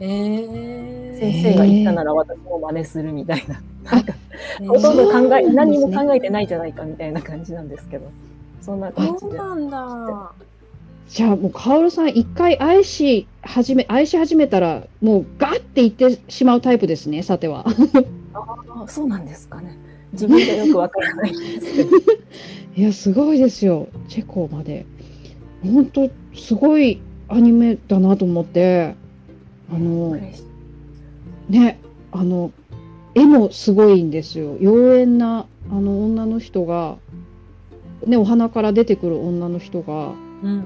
え先生が言ったなら私も真似するみたいな。なんかーほとんど考え、ね何にも考えてないじゃないかみたいな感じなんですけど、そんな感じで。そうなんだ。じゃあもうカオルさん一回愛し始め愛し始めたらもうガッていってしまうタイプですね。さては。あそうなんですかね。自分じゃよくわからない。[LAUGHS] いやすごいですよ。チェコまで。本当すごいアニメだなと思って。あのねあの絵もすごいんですよ。妖艶なあの女の人がねお花から出てくる女の人が。うんうん。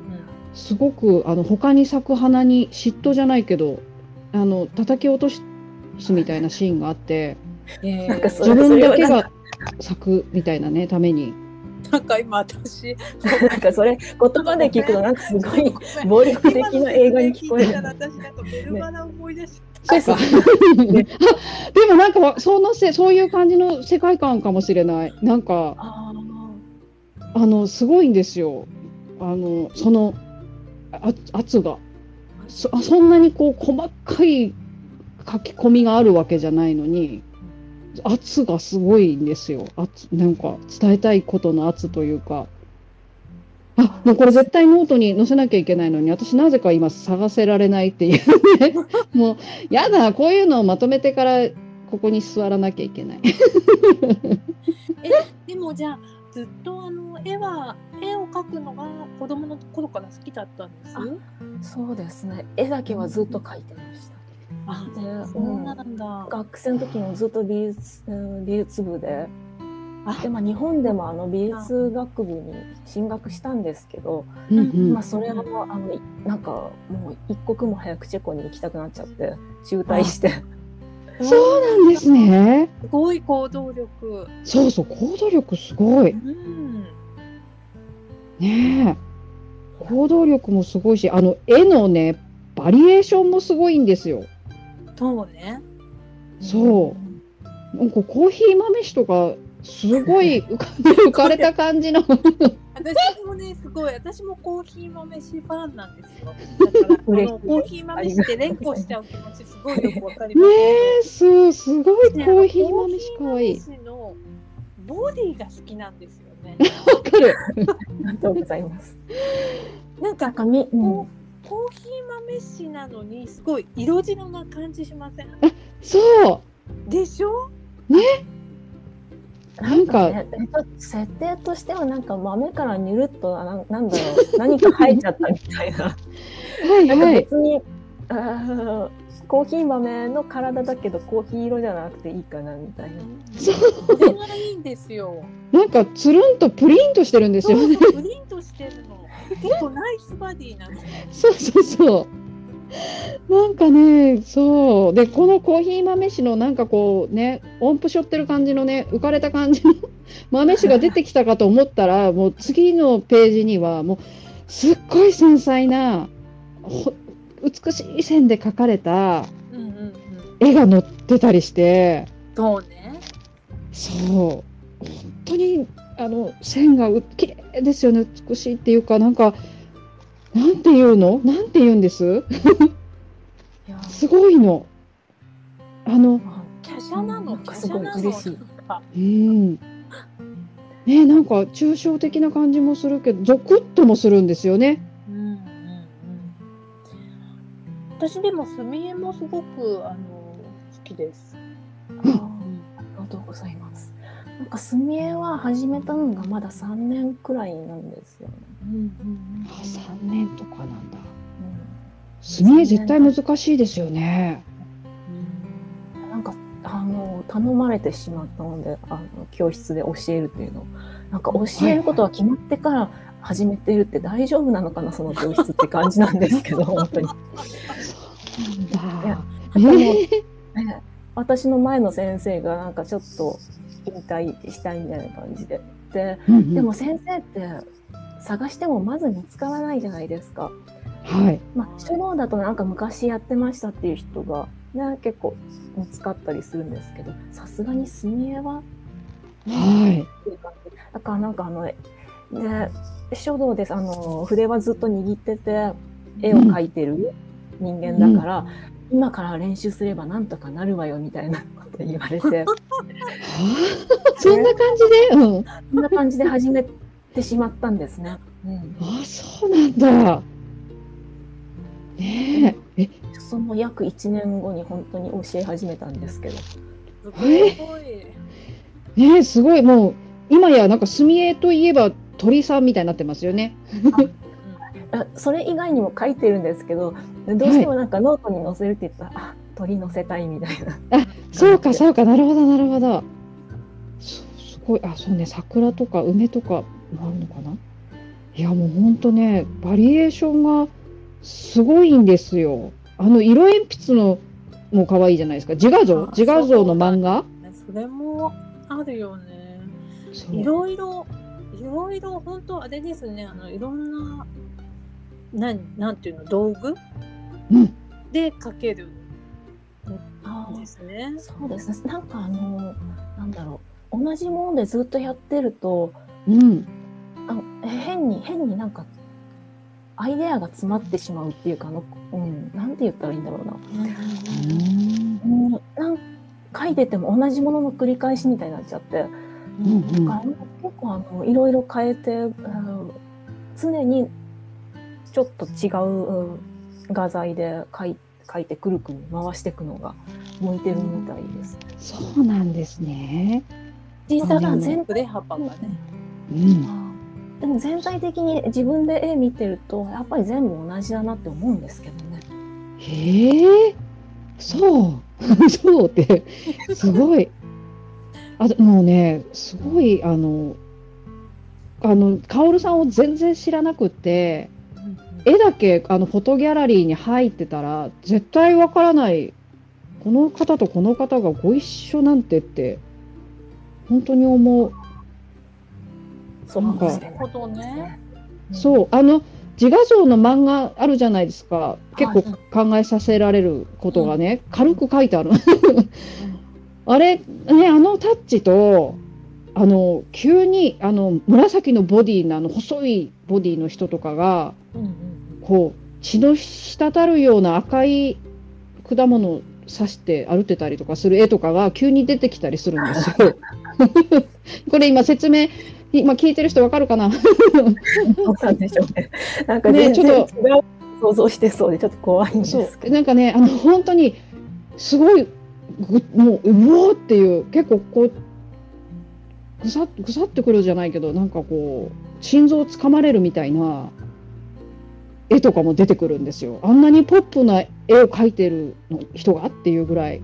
すごくあの他に咲く花に嫉妬じゃないけどあの叩き落とすみたいなシーンがあってえー。なんかそ自分だけが咲くみたいなねために。なんか今私なんかそれ言葉で聞くとなんかすごい暴力的な映画に聞こえる。私なんかベルバラ思い出しそうかあでもなんかそのせそういう感じの世界観かもしれない。なんかああのすごいんですよ。あのそのあ圧が。そあそんなにこう細かい書き込みがあるわけじゃないのに圧がすごいんですよ。圧なんか伝えたいことの圧というか。あもうこれ絶対ノートに載せなきゃいけないのに私なぜか今探せられないっていうね。[LAUGHS] もうやだこういうのをまとめてからここに座らなきゃいけない。[LAUGHS] えでもじゃあずっとあの絵は絵を描くのが子供の頃から好きだったんです？あそうですね。絵だけはずっと描いてました。あでそう。なんだ、学生の時にずっと美術うん美術部で。あ。で、まあ、日本でもあの美術学部に進学したんですけど、うんうん。まあ、それはあのいなんかもう一刻も早くチェコに行きたくなっちゃって中退して。[LAUGHS] そうなんですね。すごい行動力。そうそう行動力すごい。うん。ねえ。行動力もすごいしあの絵のねバリエーションもすごいんですよそうね。そう。なんかコーヒー豆酒とかすごい浮 [LAUGHS] か浮かれた感じの。私もねすごい。私もコーヒー豆飯ファンなんですよ。だからコーヒー豆飯って連呼しちゃう気持ちすごいよくわかりねますえそうすごいコねーヒー豆酒かわいい。コーヒー豆飯のボディが好きなんですよね。わかる。ありがとうございます。なんかなん。かみ、うんコーヒー豆飯なのにすごい色白な感じしません？そでしょ？なんかね、えっと設定としてはなんか豆からにゅるっとなんなんだろう。何か生えちゃったみたいな。うはい。なんかはい別に、あーコーヒー豆の体だけどコーヒー色じゃなくていいかなみたいな。そう。これがいいんですよ。なんかつるんとプリンとしてるんですそうよね。そうプリントしてるの。結構ナイスバディなんですよそうそうそう。[LAUGHS] なんかね、そう。で、このコーヒー豆酒のなんかこうね、音符しょってる感じのね、浮かれた感じの [LAUGHS] 豆酒が出てきたかと思ったら、もう次のページには、もうすっごい繊細な、ほ美しい線で描かれた絵が載ってたりして、そうねそう。本当に、あの、線がう綺麗ですよね。美しいっていうか、なんか、なんていうの？なんて言うんです？すごいの。あの、ま華奢なの？かすごい嬉しいうん。ねなんか抽象的な感じもするけど、ゾクッともするんですよね。うんうんうん私でも墨絵もすごくあの好きです。あーありがとうございます。なんか墨絵は始めたのがまだ3年くらいなんですよね。うんあ3年とかなんだ。うん墨絵絶対難しいですよね。なんかあの頼まれてしまったのであの教室で教えるっていうのをなんか教えることは決まってから始めてるって大丈夫なのかなその教室って感じなんですけど [LAUGHS] 本当に。なんいやだ。えーね私の前の先生がなんかちょっと引退したいみたいな感じででうんうんでも先生って探してもまず見つからないじゃないですか。はい。まあ、書道だとなんか昔やってましたっていう人が、ね、結構見つかったりするんですけどさすがに墨絵は、ねはい。っていう感じだからなんかあので書道ですあの筆はずっと握ってて絵を描いてる人間だから、今から練習すればなんとかなるわよみたいなこと言われてはあ [LAUGHS] そんな感じで、うん。そんな感じで始めてしまったんですね。うん、あ、そうなんだ。ねえ。え、その約1年後に本当に教え始めたんですけどすごい。ねえ、すごい。もう、今やなんか墨絵といえば鳥さんみたいになってますよね。あそれ以外にも書いてるんですけどどうしてもなんかノートに載せるって言ったら、あ鳥載せたいみたいな。そうか、そうか。なるほど、なるほど。すすごい。あ、そうね。桜とか梅とかもあるのかな？いや、もうほんとね、バリエーションがすごいんですよ。あの、色鉛筆のも可愛いじゃないですか。自画像？あ自画像の漫画？それもあるよね。いろいろ、いろいろ、本当あれですね、あの、いろんな、なん、なんていうの、道具？うんで描けるあんですね。そうですね。なんかあのなんだろう同じものでずっとやってるとうん。あえ変に変になんかアイデアが詰まってしまうっていうかあの、うん、なんて言ったらいいんだろうな。うん、なん書いてても同じものの繰り返しみたいになっちゃって、うんうんだから結構あのいろいろ変えて、うん常にちょっと違ううん画材で書い書いてくるくる回していくのが向いてるみたいです。そうなんですね。実際は全筆幅がね。うん。でも全体的に自分で絵見てるとやっぱり全部同じだなって思うんですけどね。へえ。そう。[LAUGHS] そうって、すごい。あと、もうね、すごい、あの、あの、カオルさんを全然知らなくって、絵だけ、あの、フォトギャラリーに入ってたら、絶対わからない。この方とこの方がご一緒なんてって、本当に思う。そうなんかですなるほどね。そう、あの自画像の漫画あるじゃないですか。結構考えさせられることがね、軽く書いてある。あれね、あのタッチと、あの急にあの紫のボディのあの細いボディの人とかがうんうんこう血の滴るような赤い果物を刺して歩ってたりとかする絵とかが急に出てきたりするんですよ。[LAUGHS] これ今説明今聞いてる人わかるかな？[LAUGHS] そうなんでしょうね。なんか全ねちょっ然違う想像してそうでちょっと怖いんでそすけう。なんかねあの本当にすごいぐもううおーっていう結構こうぐさっぐさってくるじゃないけどなんかこう心臓をつかまれるみたいな絵とかも出てくるんですよ。あんなにポップな絵を描いてるの人がっていうぐらい。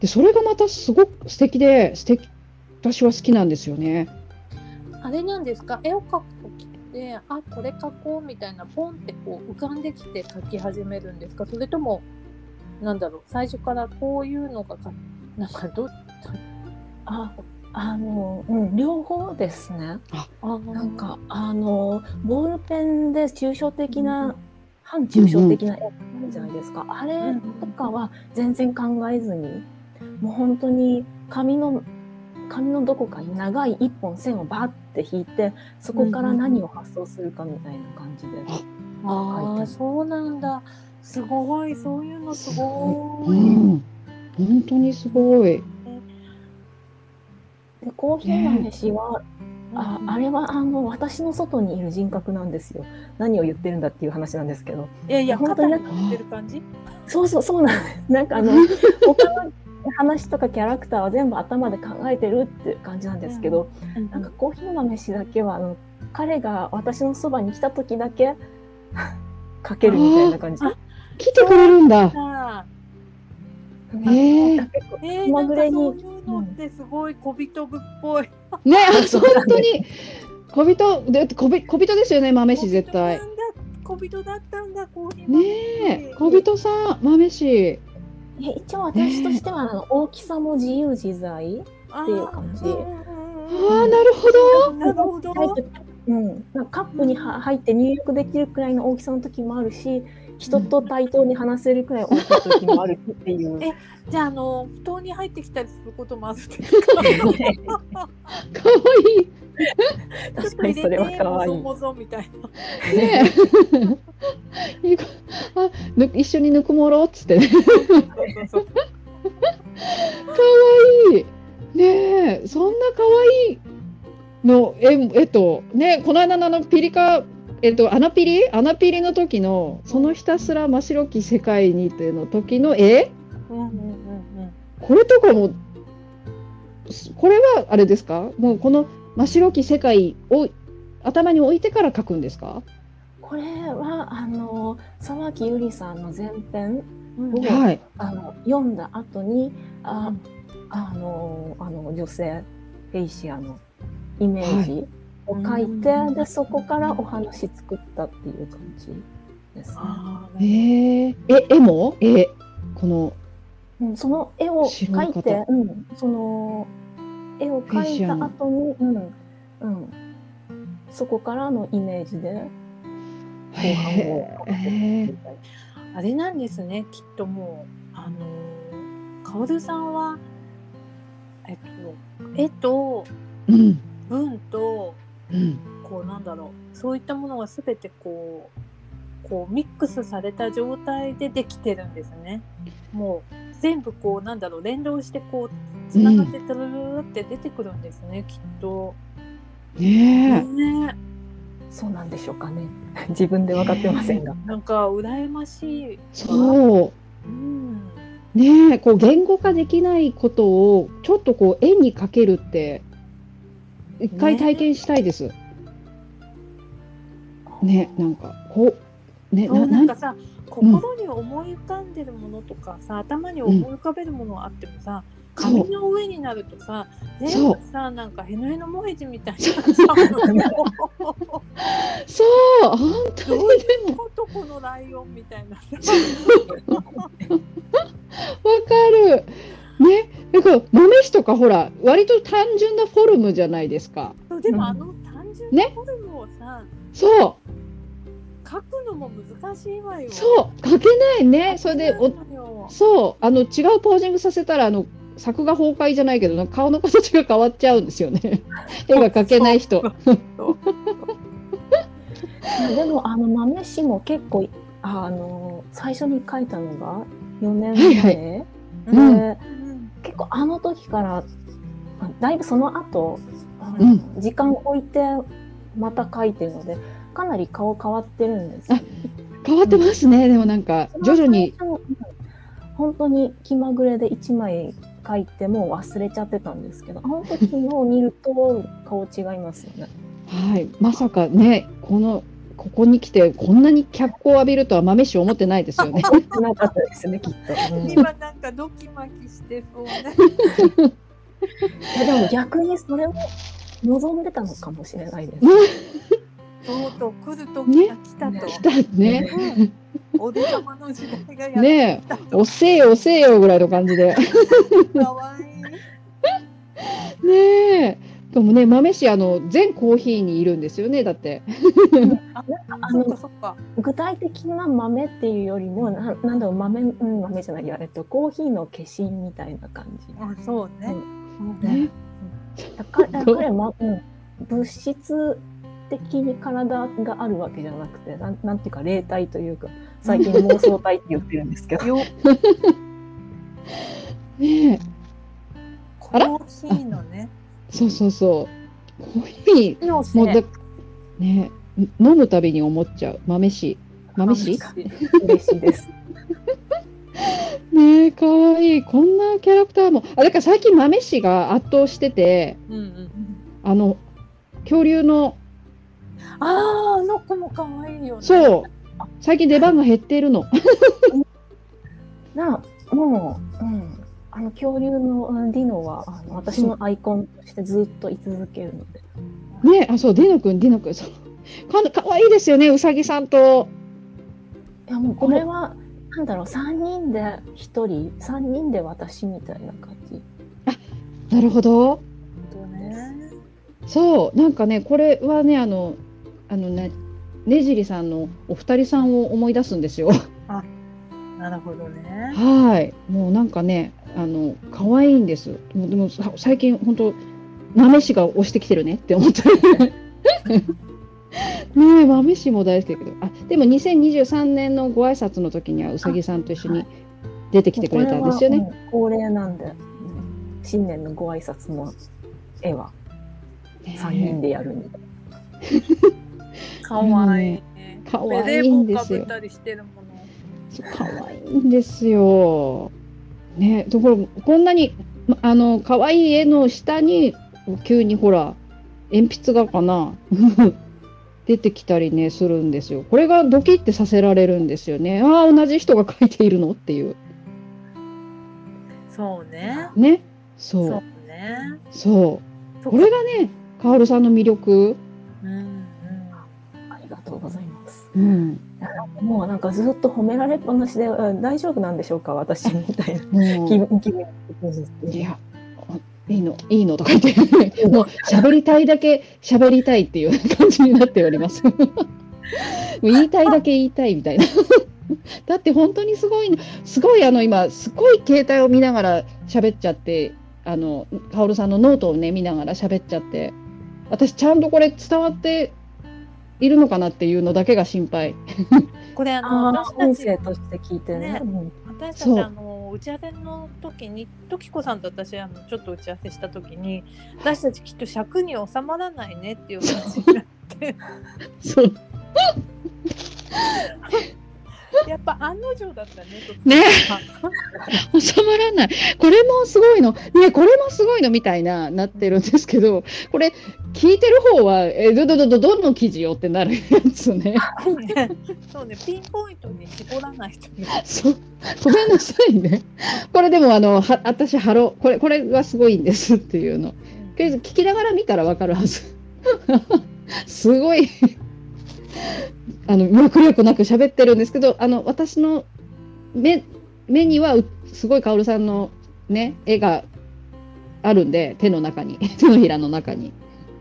でそれがまたすごく素敵で素敵私は好きなんですよねあれなんですか？絵を描くときってあこれ描こうみたいなポンってこう浮かんできて描き始めるんですか？それともなんだろう？最初からこういうのがかなんかどああの、うん、両方ですね。あなんかあのボールペンで抽象的な、反抽象的な絵あるじゃないですか、あれとかは全然考えずにもう本当に紙の紙のどこかに長い一本線をバッて引いてそこから何を発想するかみたいな感じで、ああそうなんだ。すごい。そういうのすごい、うん。本当にすごい。でコーヒー豆氏はああれはあの私の外にいる人格なんですよ。何を言ってるんだっていう話なんですけど。いやいや、本当に肩に乗ってる感じ？そうそうそうなんです。なんかあの [LAUGHS] 他の話とかキャラクターは全部頭で考えてるっていう感じなんですけど、なんかコーヒー豆飯だけはあの彼が私のそばに来た時だけ [LAUGHS] かけるみたいな感じ。あ来てくれるんだ。あへえ気まぐれになんかそういうのってすごい小人部っぽい。ね、あ [LAUGHS] 本当に。小人、で、小び小人ですよね、豆氏絶対。小人だったんだ、コーヒー豆ねえ、小人さん、豆氏。え一応私としてはあの大きさも自由自在。っていう感じあああ、なるほど。なるほど。うん、なんかカップには入って入浴できるくらいの大きさの時もあるし人と対等に話せるくらい大きい時もあるしっていう。[LAUGHS] えじゃあ、あの、布団に入ってきたりすることもあるんです [LAUGHS] か可愛い [LAUGHS] 確かにそれは可愛い。みたいな。ねあ、ぬ一緒にぬくもろうっつってね。可愛いねえ、そんな可愛いの、え、えっと、ね、この間のあのピリカ。えっと、アナピリ、アナピリの時の、そのひたすら真っ白き世界にっていうの時の絵？うんうんうんうん。これとかも。すこれはあれですか？もうこの真っ白き世界を。頭に置いてから描くんですか？これはあの沢木由里さんの前編うんうんはい。あの読んだ後にああのあの女性フェイシアのイメージを書いて、うんでそこからお話作ったっていう感じですね。あーえええ、絵も、絵、この。うん、その絵を描いて、うん、その絵を描いた後に、うんうん、そこからのイメージで後半をあれなんですね、きっともう、あの、カオルさんは、えっと、絵と、文と、うん、こうなんだろう、そういったものがすべてこう、こうミックスされた状態でできてるんですね。もう全部こうなんだろう連動してこうつながってたるるって出てくるんですね、きっと。ねねそうなんでしょうかね [LAUGHS] 自分で分かってませんが。なんか羨ましい。そうん。う、ねえ、こう言語化できないことをちょっとこう絵に描けるって一回体験したいです。ね、なんかこうね、なんかさ心に思い浮かんでるものとかさ、頭に思い浮かべるものあってもさ、紙の上になるとさ全部さなんかヘノヘノモヘジみたいなさそう。本当にでうこのライオンみたいなもわかる。ね、だから豆飯とかほら割と単純なフォルムじゃないですか。でもあの単純なフォルムをさ、そう書くのも難しいわよ。そう書けないね。それでそうあの違うポージングさせたらあの作画崩壊じゃないけどなんか顔の形が変わっちゃうんですよね。[LAUGHS] 絵が描けない人。[LAUGHS] でもあの豆氏も結構あの最初に書いたのが4年はいは前、いで、うんうん結構あの時からあだいぶその後、うん時間置いてまた書いてるのでかなり顔変わってるんですよ、あ [LAUGHS] 変わってますね。でもなんか徐々に本当に気まぐれで1枚書いてもう忘れちゃってたんですけどあの時のを見ると顔違いますよね。はいまさかねこのここに来てこんなに脚光を浴びるとは豆氏思ってないですよね。なかったですねきっと。うん今なんかドキマキしてそうね。いやでも逆にそれを望んでたのかもしれないです。[LAUGHS] とうとう来る時が来たと。来たね。うんお出様の時代がやってねきたえ、おせえよおせえよぐらいの感じで。かわいい。ねえ。でもね、豆氏あの全コーヒーにいるんですよね。だって。あそっのかそっか。具体的な豆っていうよりもななんだろう豆、うん、豆じゃないやえっとコーヒーの化身みたいな感じ。あそうね。そうねね。だから彼は、まうん、物質的に体があるわけじゃなくてなんなんていうか霊体というか最近妄想体って言ってるんですけど。よ [LAUGHS] ねえ。コーヒーのね。そうそうそコーヒーもうだね飲むたびに思っちゃう。豆酒豆酒嬉しいです。[LAUGHS] ねえかわいい。こんなキャラクターも。あだから最近豆酒が圧倒しててうんうん。あの恐竜のああ、あの子も可愛いよね。そう最近出番が減っているのなもう、うん、あの恐竜のうんディノはあの私のアイコンとしてずっと居続けるので。ねあそうディノくんディノくんそうかかわいいですよねうさぎさんといやもうこれはなんだろう3人で1人3人で私みたいな感じ。なるほど本当ね。そうなんかねこれはねあのあのねねじりさんのお二人さんを思い出すんですよ。なるほどね。はい。もうなんかねあの可愛いんです。もうでもさ最近本当豆氏が押してきてるね。って思って。ねえ豆氏も大好きだけど。あでも2023年のご挨拶の時にはうさぎさんと一緒に出てきてくれたんですよね、これはうん恒例なんで、うん新年のご挨拶の絵は3人でやるんで。可愛い。可愛いんですよ。可愛いんですよ。ね、ところこんなにまあの可愛い絵の下に急にほら鉛筆画かな？[LAUGHS] 出てきたりねするんですよ。これがドキッてさせられるんですよね。ああ同じ人が描いているのっていうそうね。ね？そうそうね。そうこれがねカオルさんの魅力。うんりがとうございます。うん。もうなんかずっと褒められっぱなしで、うん大丈夫なんでしょうか、私みたいなもう気分気分いや、いいの、いいのとか言って、もう喋りたいだけ喋りたいっていう感じになっております。[LAUGHS] 言いたいだけ言いたいみたいな。だって本当にすごいの、すごいあの今、すごい携帯を見ながら喋っちゃって、あの、カオルさんのノートをね、見ながら喋っちゃって、私ちゃんとこれ伝わっているのかなっていうのだけが心配。これあの私たち声として聞いてね。私たちあの打ち合わせの時に時子さんと私あのちょっと打ち合わせした時に私たちきっと尺に収まらないねっていう話になって [LAUGHS] そう。やっぱ案の定だったねね収まらない。これもすごいの。ね、これもすごいのみたいな、なってるんですけど、これ、聞いてる方は、え、ど、ど、ど、ど、どの記事よってなるやつね。[LAUGHS] そうねピンポイントに絞らないとねそう。ごめんなさいね。これでも、あの、は、私、ハロ、これ、これがすごいんですっていうの。とりあえず聞きながら見たらわかるはず。[LAUGHS] すごい。あの、脈力なく喋ってるんですけど、あの、私の目、目にはう、すごいカオルさんのね、絵があるんで、手の中に、[LAUGHS] 手のひらの中に。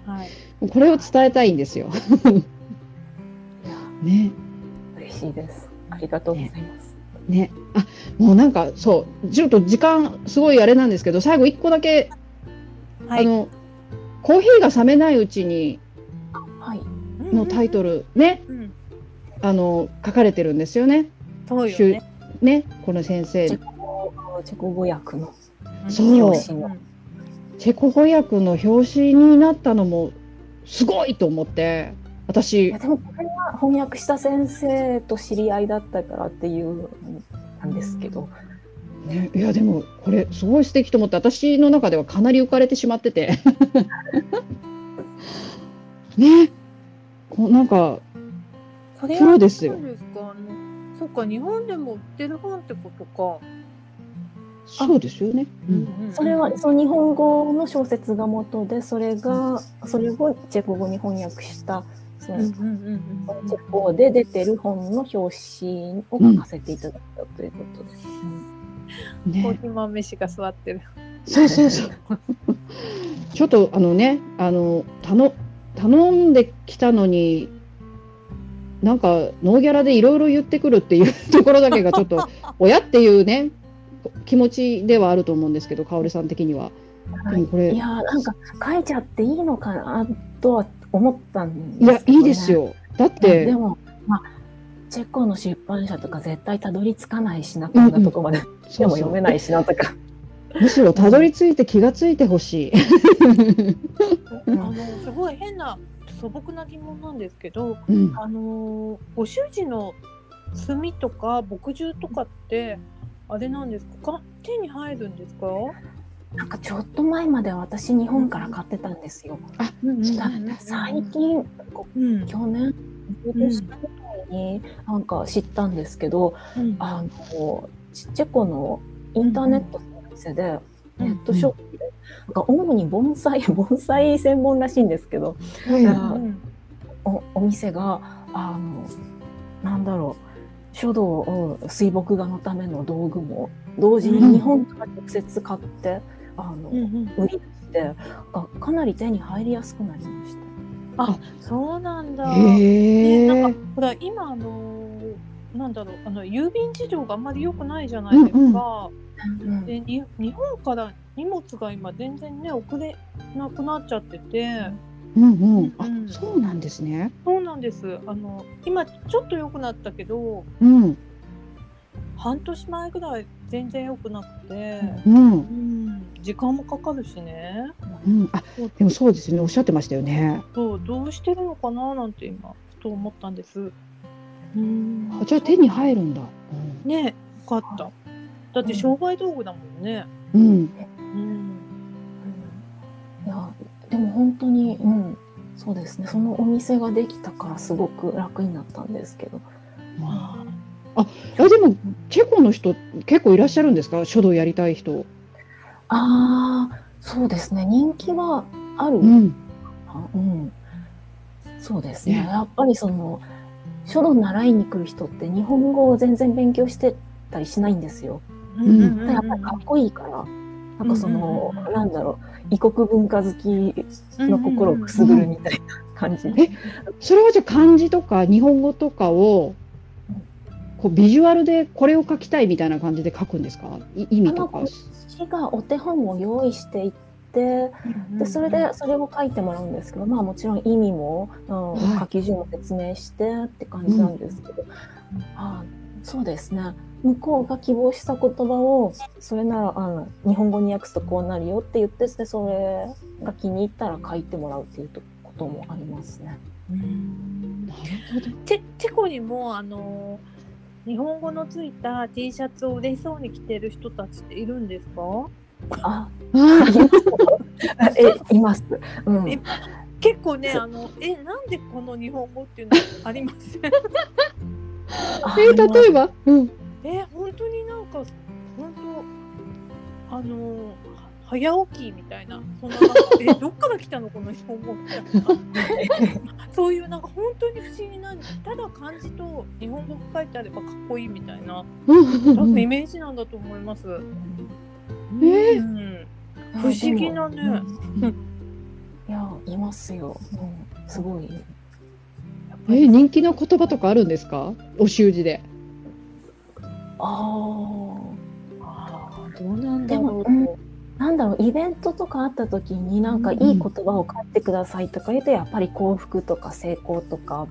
はいこれを伝えたいんですよ。[LAUGHS] ね。嬉しいです。ありがとうございます。ね。あ、もうなんか、そう、ちょっと時間、すごいあれなんですけど、最後一個だけ、はいあの、コーヒーが冷めないうちにはい。のタイトル、ね、うんうんあの、書かれてるんですよね。そうよね。ね、この先生。チェ。コ語訳の。そう。表紙の。チェコ語訳の表紙になったのも、すごいと思って、い私や、でもこれは翻訳した先生と知り合いだったからっていうなんですけど、ね、いやでもこれすごい素敵と思って私の中ではかなり浮かれてしまってて。[LAUGHS] ねこうなんかこれプロですよ。そうですかそっか日本でも売ってる本ってことか。そうですよね。うん。それはその日本語の小説が元でそれがそれをチェコ語に翻訳したそのうんうんうんうんチェコ語で出てる本の表紙を書かせていただいたということです。コーね、ヒー豆飯が座ってる。そうそうそう。[LAUGHS] ちょっとあのねあの頼頼んできたのになんかノーギャラでいろいろ言ってくるっていう [LAUGHS] ところだけがちょっと [LAUGHS] 親っていうね気持ちではあると思うんですけど香織さん的には。でもこれいやーなんか書いちゃっていいのかなとは思ったんですいやけど、ね、いいですよ。だっでても、まあ、チェコの出版社とか絶対たどり着かないしなこんなとこまで、でも読めないしなとかむしろたどり着いて気がついてほしい。あのすごい変な素朴な疑問なんですけど、うん、あのご主人の炭とか墨汁とかってあれなんですか？か手に入るんですか？なんかちょっと前まで私日本から買ってたんですよ。だ最近こうん去年今年くらいになんか知ったんですけど、うんあのちチェコのインターネット店で、ネットショップで、なんか主に盆栽 [LAUGHS] 盆栽専門らしいんですけどうんおお店があのなんだろう書道を水墨画のための道具も同時に日本から直接買って、あのうんうん売り出してかかなり手に入りやすくなりました。あそうなんだ。へね、え。なんかほら今あのなんだろうあの郵便事情があんまり良くないじゃないですか。うんでに日本から荷物が今全然ね送れなくなっちゃってて、うんうん。あうん、そうなんですね。そうなんです。あの今ちょっと良くなったけど、うん半年前ぐらい全然良くなくて、うんうん、時間もかかるしね。うん。あでもそうですね。おっしゃってましたよね。そうどうしてるのかななんて今ふと思ったんです。うんあじゃあ手に入るんだ。うんねよかった。だって商売道具だもんね。うん。うん。いやでも本当に、うん、そうですねそのお店ができたからすごく楽になったんですけどまあでもチェコの人結構いらっしゃるんですか？書道やりたい人。ああそうですね人気はある、うん。うんそうですねねやっぱりその書道習いに来る人って日本語を全然勉強してたりしないんですよ。あ。ん。やっぱりかっこいいからなん。かその、うん。うん。なん。だろう異国文化好きの心をくすぐるみたいな感じで。えそれはじゃあ漢字とか日本語とかをこうビジュアルでこれを書きたいみたいな感じで書くん。ですか意味とか。私がお手本を用意していってでそれでそれを書いてもらうん。ですけどまあもちろん。意味も、うん。書き順を説明してって感じなん。ですけど、あそうですね向こうが希望した言葉をそれならあの日本語に訳すとこうなるよって言ってでそれが気に入ったら書いてもらうっていうこともありますね。うんなるほど。チェチェコにもあの日本語のついた T シャツを嬉しそうに着てる人たちっているんですか？ああ [LAUGHS] えいます。うんえ結構ねあのえなんでこの日本語っていうのありませえ例えば？うん。え本当になんか本当あの早起きみたいなそんなえどっから来たのこの日本語みたいなそういうなんか本当に不思議なただ漢字と日本語が書いてあればかっこいいみたいなうん多分イメージなんだと思います。えうん不思議なね。うんいやいますよ。うん、すごい。え人気の言葉とかあるんですか？お習字で。ああ。どうなんだろう。なんだろうイベントとかあった時になんかいい言葉を書いてくださいとか言うとやっぱり幸福とか成功とか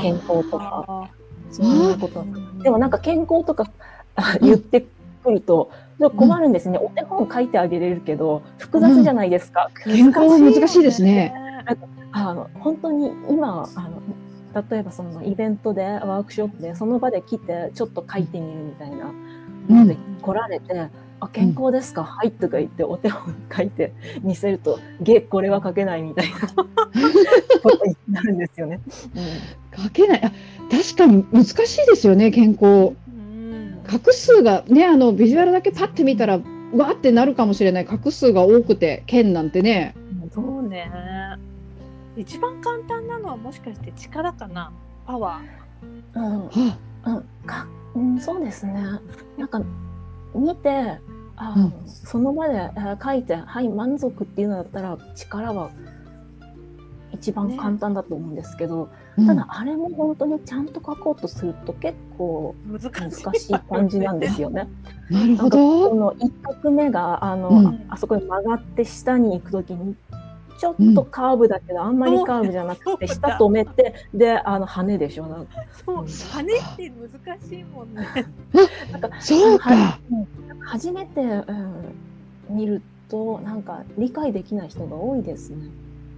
健康とかあそういうこと。ー。でもなんか健康とかあ [LAUGHS] 言ってくるとちょっと困るんですね、お手本書いてあげれるけど複雑じゃないですか、健康は難しいですね。あの本当に今あの例えばそのイベントでワークショップでその場で来てちょっと書いてみるみたいなので来られて「あ健康ですか、はい」とか言ってお手本書いて [LAUGHS] 見せると「げこれは書けない」みたいな [LAUGHS] ことになるんですよね。書けない。あ確かに難しいですよね健康。うん画数がねあのビジュアルだけパッて見たらわーってなるかもしれない画数が多くて剣なんてね。うんそうね。一番簡単なのはもしかして力かな？パワうんはうんかうん、そうですね。なんか見てあ、うんその場で、えー書いてはい満足っていうのだったら力は一番簡単だと思うんですけど、うんただあれも本当にちゃんと書こうとすると結構ー難しい。感じなんですよね。なるほなんかこど。の一画目があの、うんああそこに曲がって下に行くときにちょっとカーブだけど、あんまりカーブじゃなくて下止めてであの羽でしょ。なんか。そう、羽って難しいもんね。[LAUGHS] なんかそうか。初めて、うん、見るとなんか理解できない人が多いですね。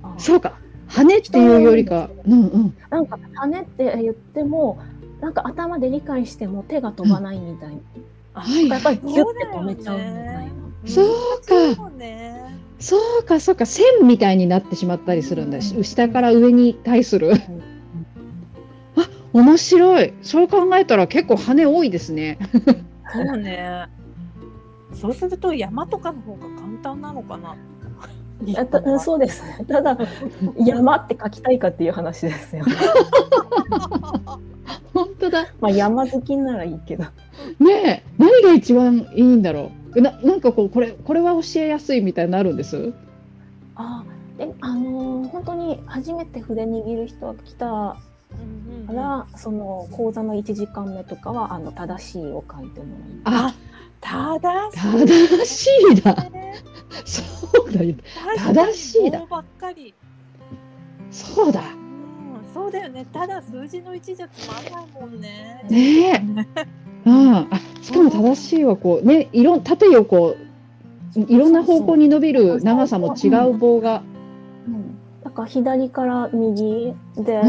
あそうか。羽っていうよりかうんうん。なんか羽って言ってもなんか頭で理解しても手が飛ばないみたいな。はい。やっぱりギュッて止めちゃうみたいな。そうか。そうね。そうかそうか線みたいになってしまったりするんだしうん下から上に対するあ面白いそう考えたら結構羽多いですねそうね。そうすると山とかの方が簡単なのかな。あたそうですね。ただ [LAUGHS] 山って書きたいかっていう話ですよね。[LAUGHS] 本当だまあ山好きならいいけど。ねえ何が一番いいんだろうななんかこうこれこれは教えやすいみたいになるんです？あであのー本当に初めて筆握る人が来たかうんうんら、その講座の1時間目とかはあの正しいを書いてもあ正し正しいだ。[LAUGHS] そうだよ正しいだ棒ばっかり。そうだうん、そうだよね。ただ数字の1じゃつまんないもんね。ねえうん、[LAUGHS] あしかも正しいはこうねいろん縦横いろんな方向に伸びる長さも違う棒が、うん、だから左から右で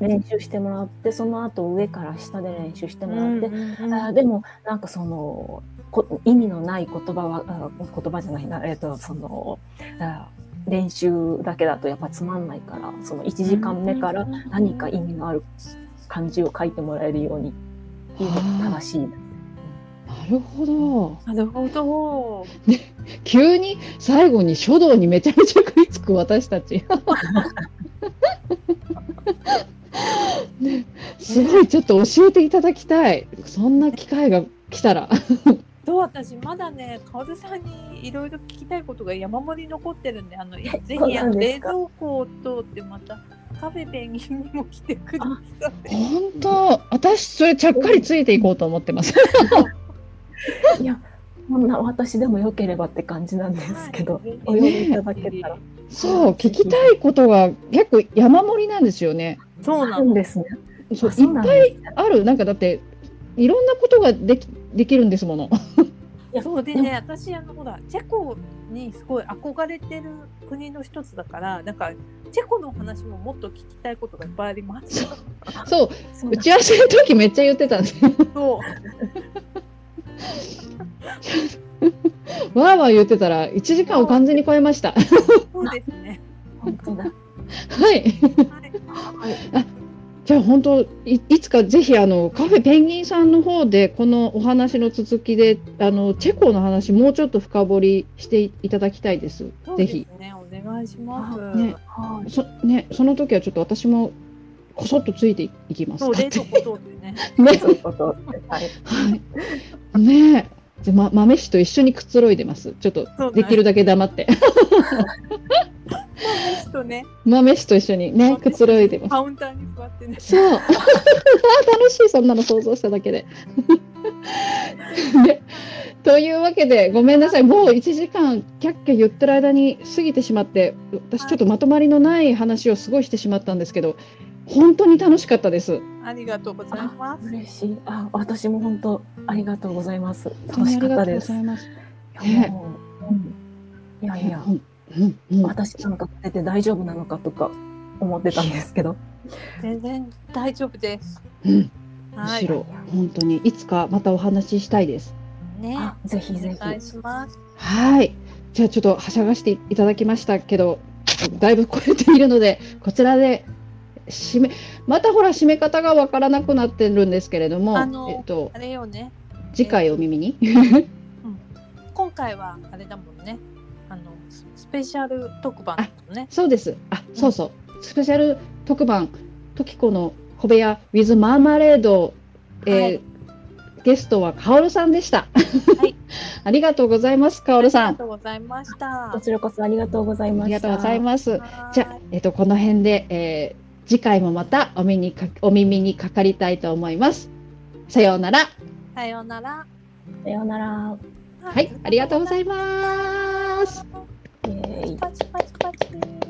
うん、練習してもらって、その後上から下で練習してもらって、うんあでもなんかそのこ意味のない言葉はあ言葉じゃないな、えっとそのあ練習だけだとやっぱつまんないからその1時間目から何か意味のある漢字を書いてもらえるようにいうのが正しい。なるほど。なるほど。急に最後に書道にめちゃめちゃ食いつく私たち。ねすごいちょっと教えていただきたい。そんな機会が来たら。そう私まだね、かおるさんにいろいろ聞きたいことが山盛り残ってるんで、あのぜひあの冷蔵庫を通ってまたカフェペンギンにも来てください。本当？私それちゃっかりついていこうと思ってます。いやこんな私でも良ければって感じなんですけど、はい。お呼びいただけたら。そう聞きたいことが結構山盛りなんですよね。そうなんですね。そういっぱいある。なんかだっていろんなことができできるんですものいやそうでね、私あのほらチェコにすごい憧れてる国の一つだから、なんかチェコの話ももっと聞きたいことがいっぱいあります。[LAUGHS] そうそう打ち合わせの時めっちゃ言ってたんですよそう。[LAUGHS] わーわー言ってたら1時間を完全に超えましたそうですね。[LAUGHS] 本当だ。はいはい。はい。じゃあ本当いいつかぜひあのカフェペンギンさんの方でこのお話の続きであのチェコの話もうちょっと深掘りしていただきたいです。そうぜひ。お願いします。あねはい。そねその時はちょっと私もこそっとついていきます。そう冷蔵庫通ってね。ねそういうことってはい。はいねじゃま豆氏と一緒にくつろいでます。ちょっとできるだけ黙って [LAUGHS] ですとね。豆氏と一緒にねくつろいでます。カウンターに座ってね。そう。[LAUGHS] 楽しい、そんなの想像しただけで。[LAUGHS] ねというわけで、ごめんなさい、もう1時間、キャッキャ言ってる間に過ぎてしまって、私、ちょっとまとまりのない話をすごいしてしまったんですけど、本当に楽しかったです。ありがとうございます。嬉しい。あ、私も本当ありがとうございます。楽しかったです。ありがとうございます。いやいやいや、うんうんうん私なんか出て大丈夫なのかとか思ってたんですけど。全然大丈夫です。うんむはい。しろ、本当にいつかまたお話ししたいです。ね。あ、ぜひぜひ。お願いします。はい。じゃあちょっとはしゃがしていただきましたけど、だいぶ超えているので、こちらで締め、またほら締め方がわからなくなってるんですけれども、あのえっとあれよね。次回お耳に？[LAUGHS] 今回はあれだもんね。ペシャル特番ね。そうです。あ、そうそう。スペシャル特番、トキコの小部屋 with マーマレード、えーはいゲストはカオルさんでした。はい [LAUGHS] ありがとうございます、カオルさん。ありがとうございました。こちらこそありがとうございました。ありがとうございます。はいじゃあ、えっと、この辺で、えー次回もまたお耳にかお耳にかかりたいと思います。さようなら。さようなら。さようなら。はい、ありがとうございます。イエーイ。パチパチパチ。